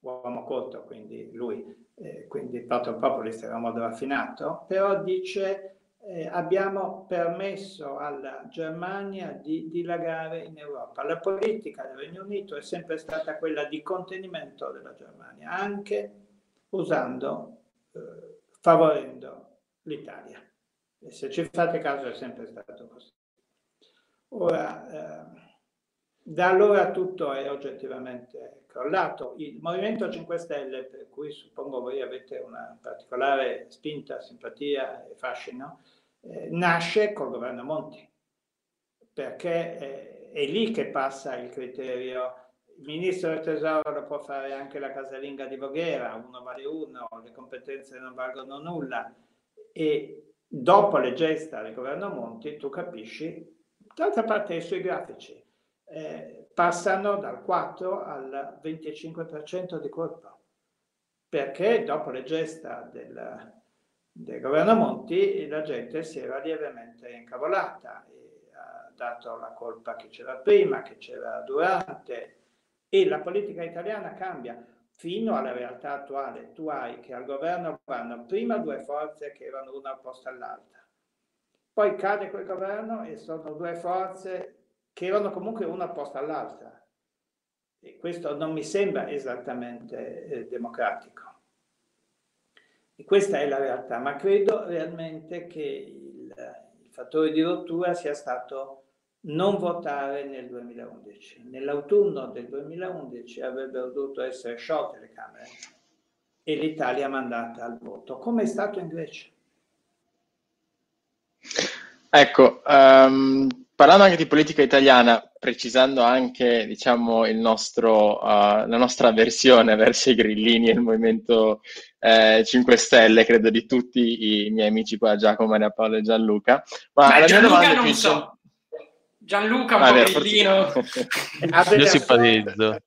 uomo colto, quindi lui, eh, quindi proto-populista era un modo raffinato, però dice eh, abbiamo permesso alla Germania di dilagare in Europa. La politica del Regno Unito è sempre stata quella di contenimento della Germania, anche usando, eh, favorendo l'Italia. E se ci fate caso è sempre stato così. Ora, eh, da allora tutto è oggettivamente crollato. Il Movimento 5 Stelle, per cui suppongo voi avete una particolare spinta, simpatia e fascino, eh, nasce col governo Monti, perché eh, è lì che passa il criterio. Il ministro del tesoro lo può fare anche la casalinga di Voghera, uno vale uno, le competenze non valgono nulla. E dopo le gesta del governo Monti tu capisci, d'altra parte sui grafici, eh, passano dal 4 al 25% di colpo, perché dopo le gesta del, del governo Monti la gente si era lievemente incavolata e ha dato la colpa che c'era prima, che c'era durante. E la politica italiana cambia fino alla realtà attuale. Tu hai che al governo vanno prima due forze che erano una opposta all'altra, poi cade quel governo e sono due forze che erano comunque una opposta all'altra. E questo non mi sembra esattamente eh, democratico. E questa è la realtà, ma credo realmente che il, il fattore di rottura sia stato non votare nel 2011. Nell'autunno del 2011 avrebbero dovuto essere sciolte le Camere e l'Italia mandata al voto, come è stato in Grecia. Ecco, um, parlando anche di politica italiana, precisando anche diciamo, nostro, uh, la nostra avversione verso i grillini e il movimento eh, 5 Stelle, credo di tutti i miei amici qua, Giacomo, Maria Paolo e Gianluca. Ma Beh, la Gianluca mia non so. Gianluca un ah, po' grillino. [LAUGHS] Io simpatizzo. [LAUGHS]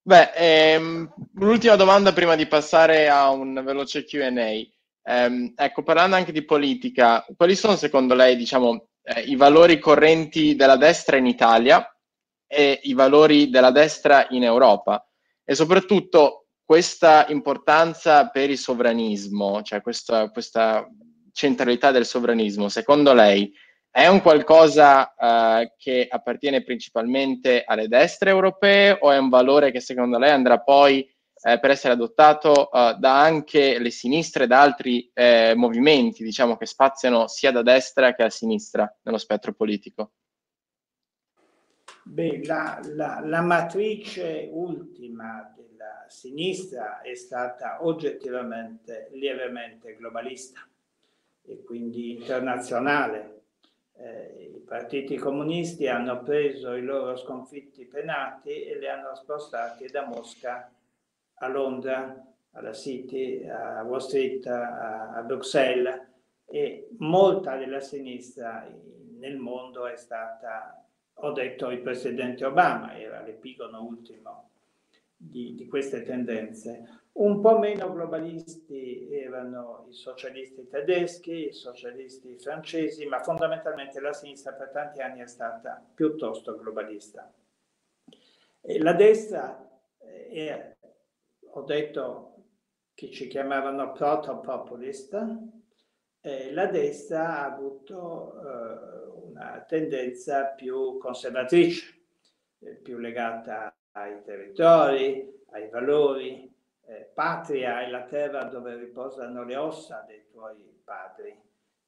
Beh, ehm, l'ultima domanda prima di passare a un veloce QA. Ehm, ecco, parlando anche di politica, quali sono secondo lei, diciamo, eh, i valori correnti della destra in Italia e i valori della destra in Europa? E soprattutto questa importanza per il sovranismo, cioè questa, questa centralità del sovranismo, secondo lei è un qualcosa uh, che appartiene principalmente alle destre europee o è un valore che secondo lei andrà poi eh, per essere adottato uh, da anche le sinistre, da altri eh, movimenti, diciamo, che spaziano sia da destra che a sinistra nello spettro politico? Beh, la, la, la matrice ultima della sinistra è stata oggettivamente lievemente globalista e quindi internazionale. Eh, I partiti comunisti hanno preso i loro sconfitti penati e li hanno spostati da Mosca a Londra, alla City, a Wall Street, a, a Bruxelles e molta della sinistra nel mondo è stata, ho detto il presidente Obama, era l'epigono ultimo di, di queste tendenze. Un po' meno globalisti erano i socialisti tedeschi, i socialisti francesi, ma fondamentalmente la sinistra per tanti anni è stata piuttosto globalista. E la destra è ho detto che ci chiamavano proto-populist, eh, la destra ha avuto eh, una tendenza più conservatrice, eh, più legata ai territori, ai valori. Eh, patria è la terra dove riposano le ossa dei tuoi padri.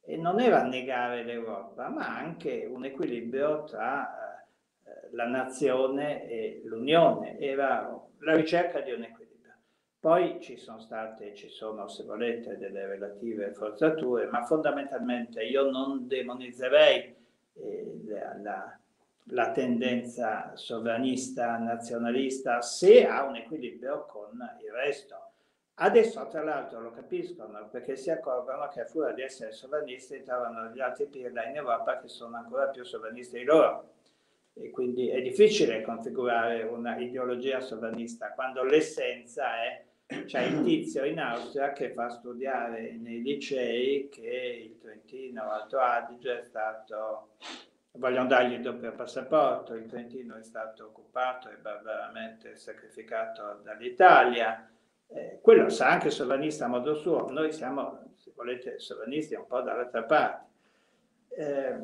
E non era negare l'Europa, ma anche un equilibrio tra eh, la nazione e l'Unione. Era la ricerca di un equilibrio. Poi ci sono state, ci sono se volete delle relative forzature, ma fondamentalmente io non demonizzerei eh, la, la, tendenza sovranista, nazionalista, se ha un equilibrio con il resto. Adesso tra l'altro lo capiscono perché si accorgono che a furia di essere sovranisti trovano gli altri pirla in Europa che sono ancora più sovranisti di loro e quindi è difficile configurare una ideologia sovranista quando l'essenza è c'è il tizio in Austria che fa studiare nei licei che il Trentino Alto Adige è stato vogliono dargli il doppio passaporto, il Trentino è stato occupato e barbaramente sacrificato dall'Italia. Eh, quello sa anche sovranista a modo suo, noi siamo, se volete, sovranisti un po' dall'altra parte. Eh,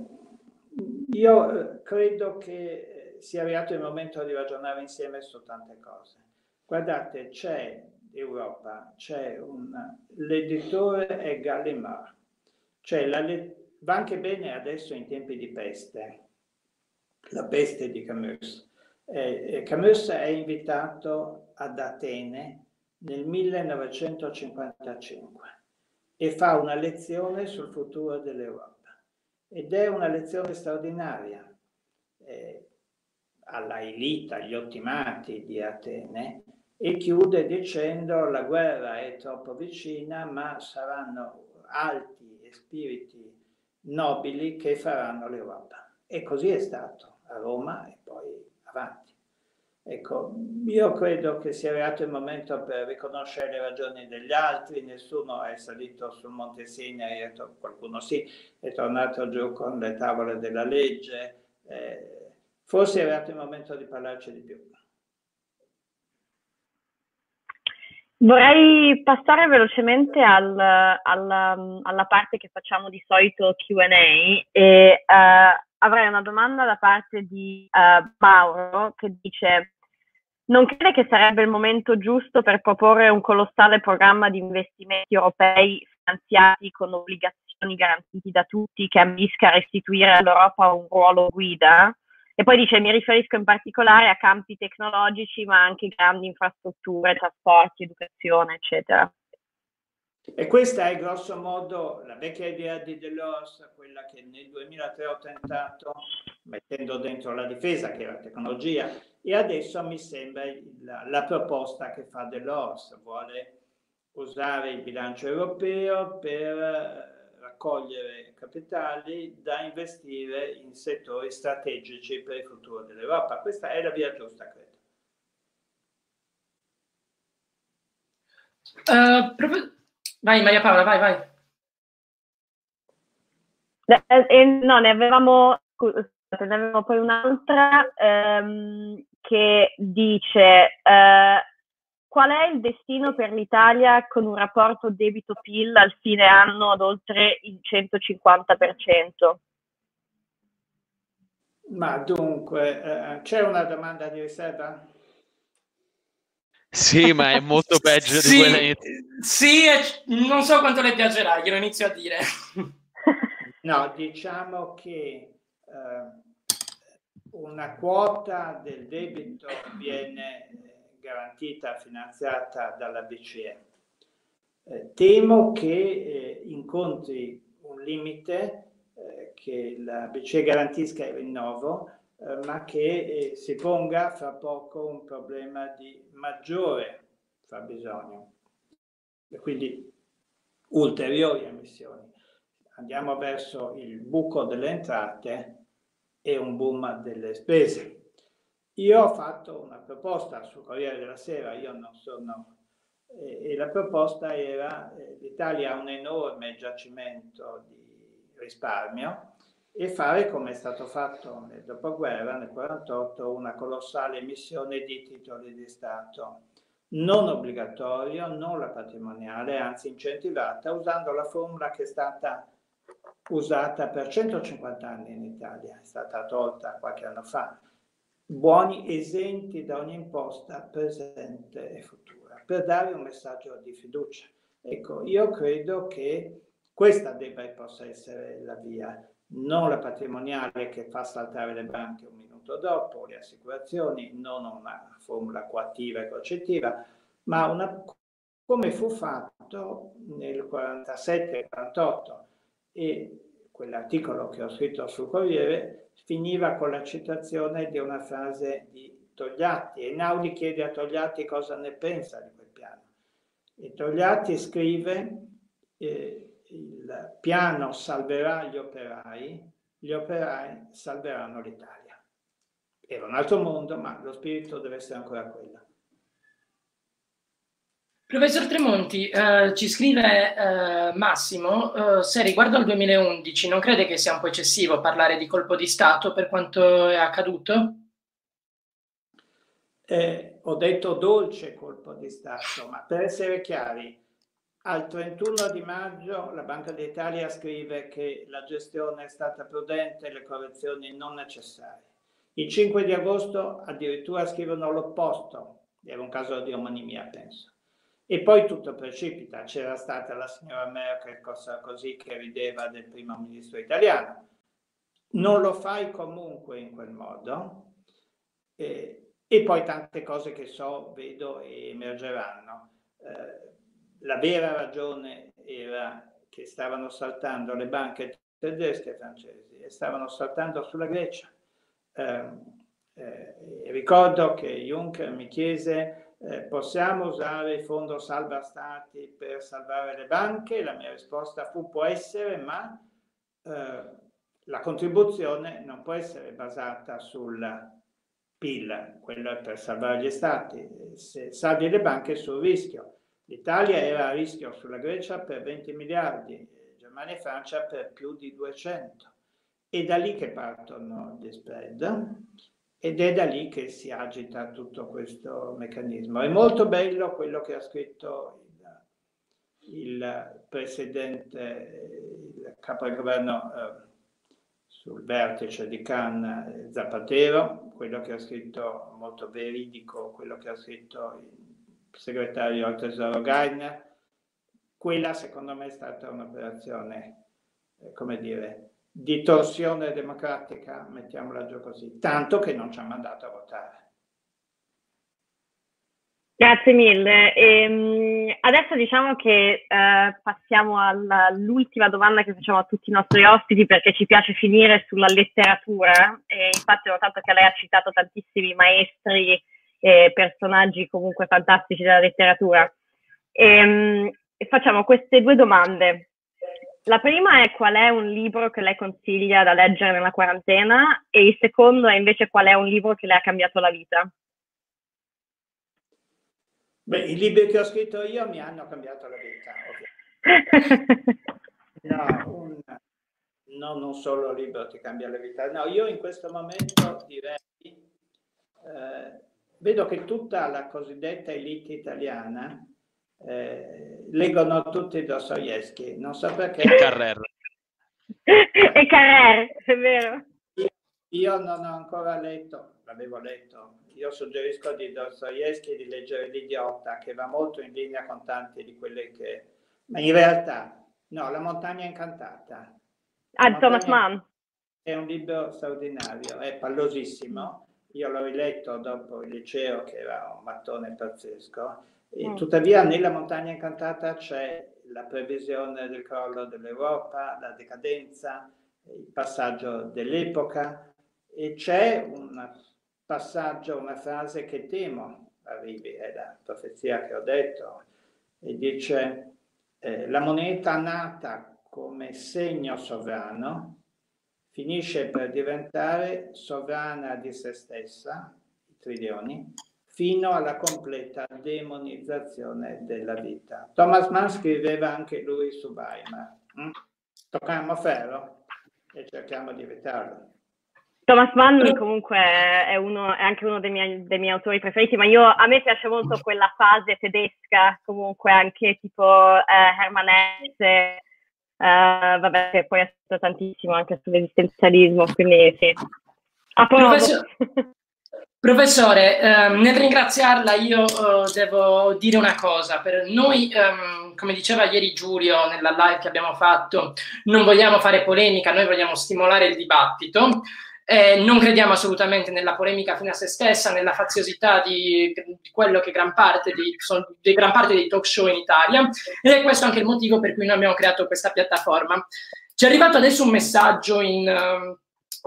io eh, credo che sia arrivato il momento di ragionare insieme su tante cose. Guardate, c'è Europa c'è un l'editore è Gallimard, cioè la, va anche bene adesso in tempi di peste, la peste di Camus. Eh, Camus è invitato ad Atene nel 1955 e fa una lezione sul futuro dell'Europa ed è una lezione straordinaria. Eh, alla elite, agli ottimati di Atene, e chiude dicendo la guerra è troppo vicina, ma saranno alti e spiriti nobili che faranno l'Europa. E così è stato a Roma e poi avanti. Ecco, io credo che sia arrivato il momento per riconoscere le ragioni degli altri, nessuno è salito sul Monte Sinai, qualcuno sì, è tornato giù con le tavole della legge, eh, forse è arrivato il momento di parlarci di più. Vorrei passare velocemente al, al, alla parte che facciamo di solito QA e uh, avrei una domanda da parte di uh, Mauro che dice non crede che sarebbe il momento giusto per proporre un colossale programma di investimenti europei finanziati con obbligazioni garantiti da tutti che ambisca a restituire all'Europa un ruolo guida? E poi dice, mi riferisco in particolare a campi tecnologici, ma anche grandi infrastrutture, trasporti, educazione, eccetera. E questa è grosso modo la vecchia idea di Delors, quella che nel 2003 ho tentato, mettendo dentro la difesa, che è la tecnologia, e adesso mi sembra la, la proposta che fa Delors, vuole usare il bilancio europeo per raccogliere capitali da investire in settori strategici per il futuro dell'Europa. Questa è la via giusta, credo. Eh, uh, prof... Vai Maria Paola, vai, vai. Eh, eh, no, ne avevamo, scusate, ne avevamo poi un'altra ehm, che dice eh, qual è il destino per l'Italia con un rapporto debito-PIL al fine anno ad oltre il 150%? Ma dunque, eh, c'è una domanda di riserva? Sì, ma è molto [LAUGHS] peggio sì, di quella in... Sì, non so quanto le piacerà, glielo inizio a dire. [LAUGHS] No, diciamo che eh, una quota del debito viene eh, garantita, finanziata dalla BCE. Eh, temo che eh, incontri un limite eh, che la BCE garantisca il rinnovo, eh, ma che eh, si ponga fra poco un problema di maggiore fabbisogno e quindi ulteriori emissioni. Andiamo verso il buco delle entrate e un boom delle spese. Io ho fatto una proposta sul Corriere della Sera, io non sono e la proposta era eh, l'Italia ha un enorme giacimento di risparmio e fare come è stato fatto nel dopoguerra, nel 1948, una colossale emissione di titoli di Stato, non obbligatoria, non la patrimoniale, anzi incentivata, usando la formula che è stata usata per 150 anni in Italia, è stata tolta qualche anno fa, buoni esenti da ogni imposta presente e futura, per dare un messaggio di fiducia. Ecco, io credo che questa debba e possa essere la via non la patrimoniale che fa saltare le banche un minuto dopo, le assicurazioni, non una formula coattiva e concettiva, ma una, come fu fatto nel 47-48 e quell'articolo che ho scritto sul Corriere finiva con la citazione di una frase di Togliatti e Naudi chiede a Togliatti cosa ne pensa di quel piano. E Togliatti scrive eh, il piano salverà gli operai, gli operai salveranno l'Italia. Era un altro mondo, ma lo spirito deve essere ancora quello. Professor Tremonti, eh, ci scrive eh, Massimo, eh, se riguardo al 2011 non crede che sia un po' eccessivo parlare di colpo di Stato per quanto è accaduto? Eh, ho detto dolce colpo di Stato, ma per essere chiari, al 31 di maggio la Banca d'Italia scrive che la gestione è stata prudente e le correzioni non necessarie. Il 5 di agosto addirittura scrivono l'opposto, era un caso di omonimia penso. E poi tutto precipita, c'era stata la signora Merkel cosa così che rideva del primo ministro italiano. Non lo fai comunque in quel modo e, e poi tante cose che so, vedo e emergeranno. Eh, la vera ragione era che stavano saltando le banche tedesche e francesi e stavano saltando sulla Grecia. Eh, eh, ricordo che Juncker mi chiese eh, possiamo usare il fondo salva stati per salvare le banche? La mia risposta fu può essere, ma eh, la contribuzione non può essere basata sul PIL, quello è per salvare gli stati, se salvi le banche sul rischio. L'Italia era a rischio sulla Grecia per 20 miliardi, Germania e Francia per più di 200. È da lì che partono gli spread ed è da lì che si agita tutto questo meccanismo. È molto bello quello che ha scritto il, il presidente, il capo del governo eh, sul vertice di Cannes, Zapatero, quello che ha scritto molto veridico, quello che ha scritto il segretario al Tesoro Gainer. Quella secondo me è stata un'operazione, eh, come dire, di torsione democratica, mettiamola giù così, tanto che non ci ha mandato a votare. Grazie mille. E, um, adesso diciamo che uh, passiamo all'ultima domanda che facciamo a tutti i nostri ospiti perché ci piace finire sulla letteratura e infatti ho notato che lei ha citato tantissimi maestri e personaggi comunque fantastici della letteratura. E, ehm, facciamo queste due domande. La prima è qual è un libro che lei consiglia da leggere nella quarantena e il secondo è invece qual è un libro che le ha cambiato la vita. Beh, i libri che ho scritto io mi hanno cambiato la vita. [LAUGHS] No, un, no, non solo il libro ti cambia la vita. No, io in questo momento direi, eh, vedo che tutta la cosiddetta elite italiana eh, leggono tutti Dostoevsky, non so perché. E Carrer. e Carrer, è vero. Io, non ho ancora letto, l'avevo letto, io suggerisco di Dostoevsky di leggere L'idiota, che va molto in linea con tante di quelle che... Ma in realtà, no, La montagna incantata. Ah, montagna... Thomas Mann. È un libro straordinario, è pallosissimo. Io l'ho riletto dopo il liceo, che era un mattone pazzesco. E mm. Tuttavia, nella montagna incantata c'è la previsione del crollo dell'Europa, la decadenza, il passaggio dell'epoca e c'è un passaggio, una frase che temo arrivi, è la profezia che ho detto, e dice eh, la moneta nata come segno sovrano finisce per diventare sovrana di se stessa, i trilioni, fino alla completa demonizzazione della vita. Thomas Mann scriveva anche lui su Weimar. Mm? Tocchiamo ferro e cerchiamo di evitarlo. Thomas Mann comunque è, uno, è anche uno dei miei, dei miei, autori preferiti, ma io, a me piace molto quella fase tedesca, comunque anche tipo eh, Hermann Hesse, eh, vabbè, che poi è stato tantissimo anche sull'esistenzialismo, quindi sì. A Professor, [LAUGHS] professore, ehm, nel ringraziarla io eh, devo dire una cosa, per noi, ehm, come diceva ieri Giulio nella live che abbiamo fatto, non vogliamo fare polemica, noi vogliamo stimolare il dibattito. Eh, non crediamo assolutamente nella polemica fine a se stessa, nella faziosità di, di quello che gran parte, di, di gran parte dei talk show in Italia ed è questo anche il motivo per cui noi abbiamo creato questa piattaforma. Ci è arrivato adesso un messaggio in, uh,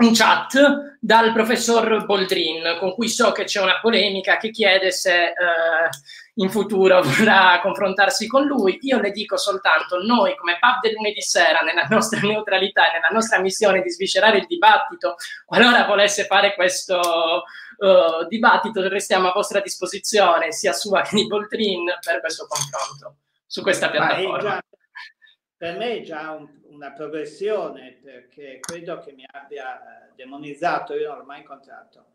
in chat dal professor Boldrin, con cui so che c'è una polemica che chiede se uh, in futuro [LAUGHS] vorrà confrontarsi con lui. Io le dico soltanto, noi come pub del lunedì sera, nella nostra [LAUGHS] neutralità e nella nostra missione di sviscerare il dibattito, qualora volesse fare questo uh, dibattito, restiamo a vostra disposizione, sia sua che di Voltrin, per questo confronto su questa piattaforma. Per me è già un, una progressione, perché credo che mi abbia demonizzato, io non l'ho mai incontrato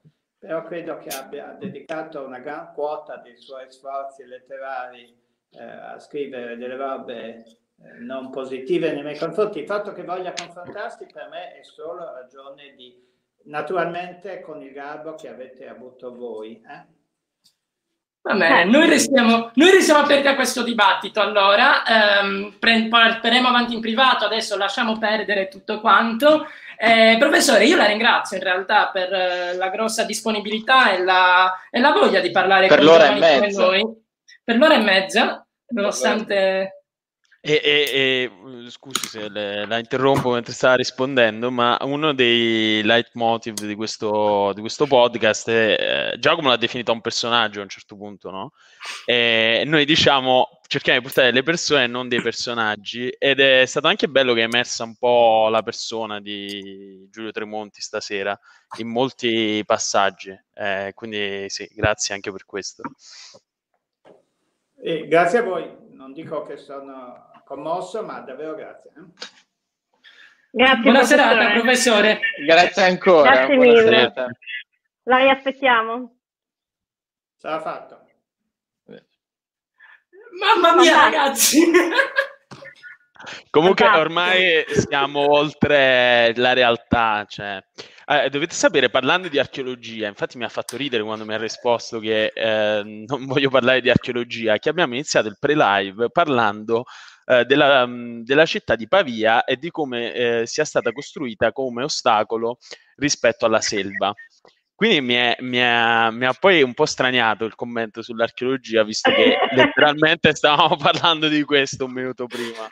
però credo che abbia dedicato una gran quota dei suoi sforzi letterari eh, a scrivere delle robe eh, non positive nei miei confronti. Il fatto che voglia confrontarsi per me è solo ragione di, naturalmente con il garbo che avete avuto voi. Eh? Va bene, noi restiamo, noi restiamo aperti a questo dibattito. Allora, ehm, pre- parleremo avanti in privato, adesso lasciamo perdere tutto quanto. Eh, professore, io la ringrazio in realtà per eh, la grossa disponibilità e la, e la, voglia di parlare per con l'ora e mezza. noi. Per l'ora e mezza, nonostante... E, e, e, scusi se le, la interrompo mentre stava rispondendo, ma uno dei leitmotiv di questo, di questo podcast è eh, Giacomo l'ha definito un personaggio a un certo punto, no? E noi diciamo cerchiamo di portare le persone e non dei personaggi ed è stato anche bello che è emersa un po' la persona di Giulio Tremonti stasera in molti passaggi, eh, quindi sì, grazie anche per questo. Eh, grazie a voi, non dico che sono commosso, ma davvero grazie. Eh? Grazie. Buona professore. serata, professore. Grazie ancora. Grazie mille. Serata. La riaspettiamo. Sarà fatto. Mamma mia, ragazzi! [LAUGHS] Comunque ormai siamo oltre la realtà, cioè, eh, dovete sapere, parlando di archeologia, infatti mi ha fatto ridere quando mi ha risposto che eh, non voglio parlare di archeologia, che abbiamo iniziato il pre-live parlando eh, della, mm, della, città di Pavia e di come eh, sia stata costruita come ostacolo rispetto alla selva. Quindi mi, è, mi, è, mi, ha poi un po' straniato il commento sull'archeologia, visto che [LAUGHS] letteralmente stavamo parlando di questo un minuto prima.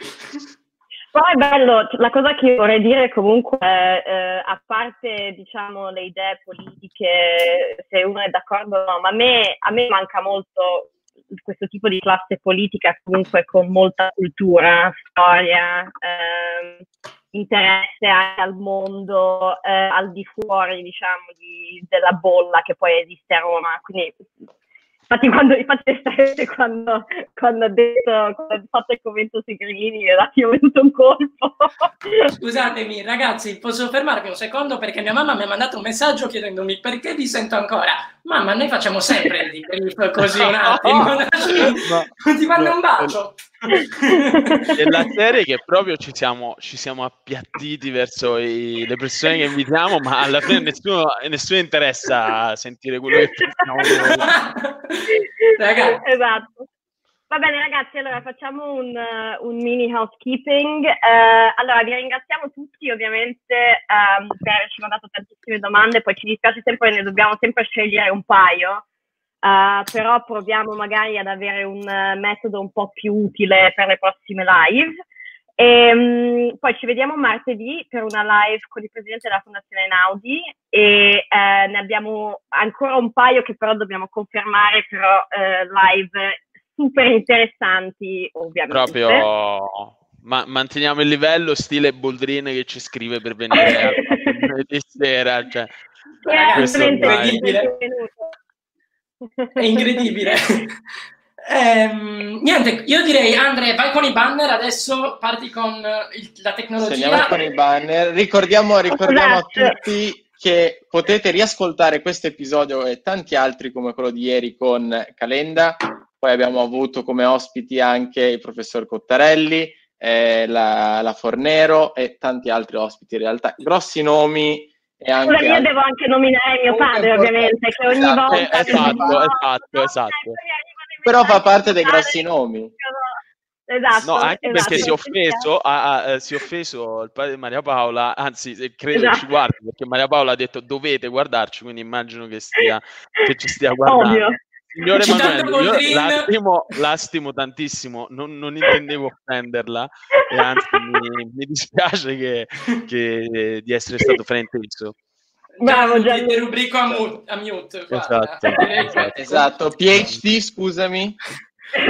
Poi è bello, la cosa che vorrei dire comunque, eh, a parte diciamo le idee politiche, se uno è d'accordo o no, ma a me, a me manca molto questo tipo di classe politica comunque con molta cultura, storia, eh, interesse al mondo eh, al di fuori, diciamo, di, della bolla che poi esiste a Roma. Quindi Infatti, quando, infatti quando, quando ha detto, quando ha fatto il commento sui era io ho venuto un colpo. [LAUGHS] Scusatemi, ragazzi, posso fermarvi un secondo perché mia mamma mi ha mandato un messaggio chiedendomi perché vi sento ancora. Mamma, noi facciamo sempre il debrief così un [LAUGHS] attimo. No, [LAUGHS] no, ti mando un bacio. [LAUGHS] È la serie che proprio ci siamo, ci siamo appiattiti verso i, le persone che invitiamo, ma alla fine nessuno, nessuno interessa sentire quello che pensiamo Ragazzi. Esatto. Va bene ragazzi, allora facciamo un, uh, un mini housekeeping. Uh, allora vi ringraziamo tutti ovviamente um, per averci mandato tantissime domande, poi ci dispiace sempre, ne dobbiamo sempre scegliere un paio, uh, però proviamo magari ad avere un metodo un po' più utile per le prossime live. E, um, poi ci vediamo martedì per una live con il presidente della Fondazione Naudi e eh, ne abbiamo ancora un paio che però dobbiamo confermare, però eh, live super interessanti, ovviamente. Proprio ma- manteniamo il livello stile Boldrin che ci scrive per venire [LAUGHS] di sera. Cioè, è incredibile. È incredibile. Eh, niente, io direi Andre, vai con i banner, adesso parti con il, la tecnologia. Andiamo con i banner. Ricordiamo, ricordiamo a tutti che potete riascoltare questo episodio e tanti altri come quello di ieri con Calenda poi abbiamo avuto come ospiti anche il professor Cottarelli, eh, la, la, Fornero e tanti altri ospiti in realtà. Grossi nomi e anche... Scusa, io devo anche nominare mio padre ovviamente, che ogni esatto, volta... esatto, esatto, esatto. Però fa parte dei grossi nomi. Esatto, no, anche esatto. perché si è offeso, ah, ah, si è offeso il padre di Maria Paola, anzi credo esatto. ci guardi perché Maria Paola ha detto dovete guardarci, quindi immagino che, stia, che ci stia guardando. Ovvio. Signore Emanuele, io l'astimo, l'astimo tantissimo, non, non, intendevo offenderla e anzi mi, mi dispiace che, che, di essere stato frainteso. Bravo Gianni. Rubrico a, mute. A mute esatto, esatto. esatto. PhD, scusami.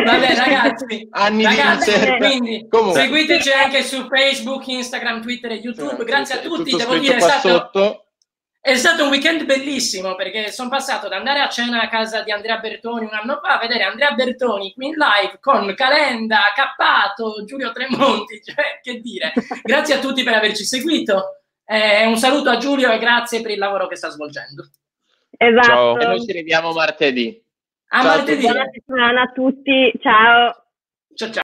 Vabbè ragazzi, Anni ragazzi di quindi Comunque. seguiteci anche su Facebook, Instagram, Twitter e YouTube. Sì, Grazie a tutti, devo dire, è stato... Sotto è stato un weekend bellissimo perché sono passato da andare a cena a casa di Andrea Bertoni un anno fa a vedere Andrea Bertoni qui in live con Calenda, Cappato, Giulio Tremonti, [LAUGHS] cioè che dire. Grazie a tutti per averci seguito. Eh, un saluto a Giulio e grazie per il lavoro che sta svolgendo. Esatto. Ciao. E noi ci rivediamo martedì. A ciao martedì. Buona settimana a tutti. Ciao. Ciao ciao.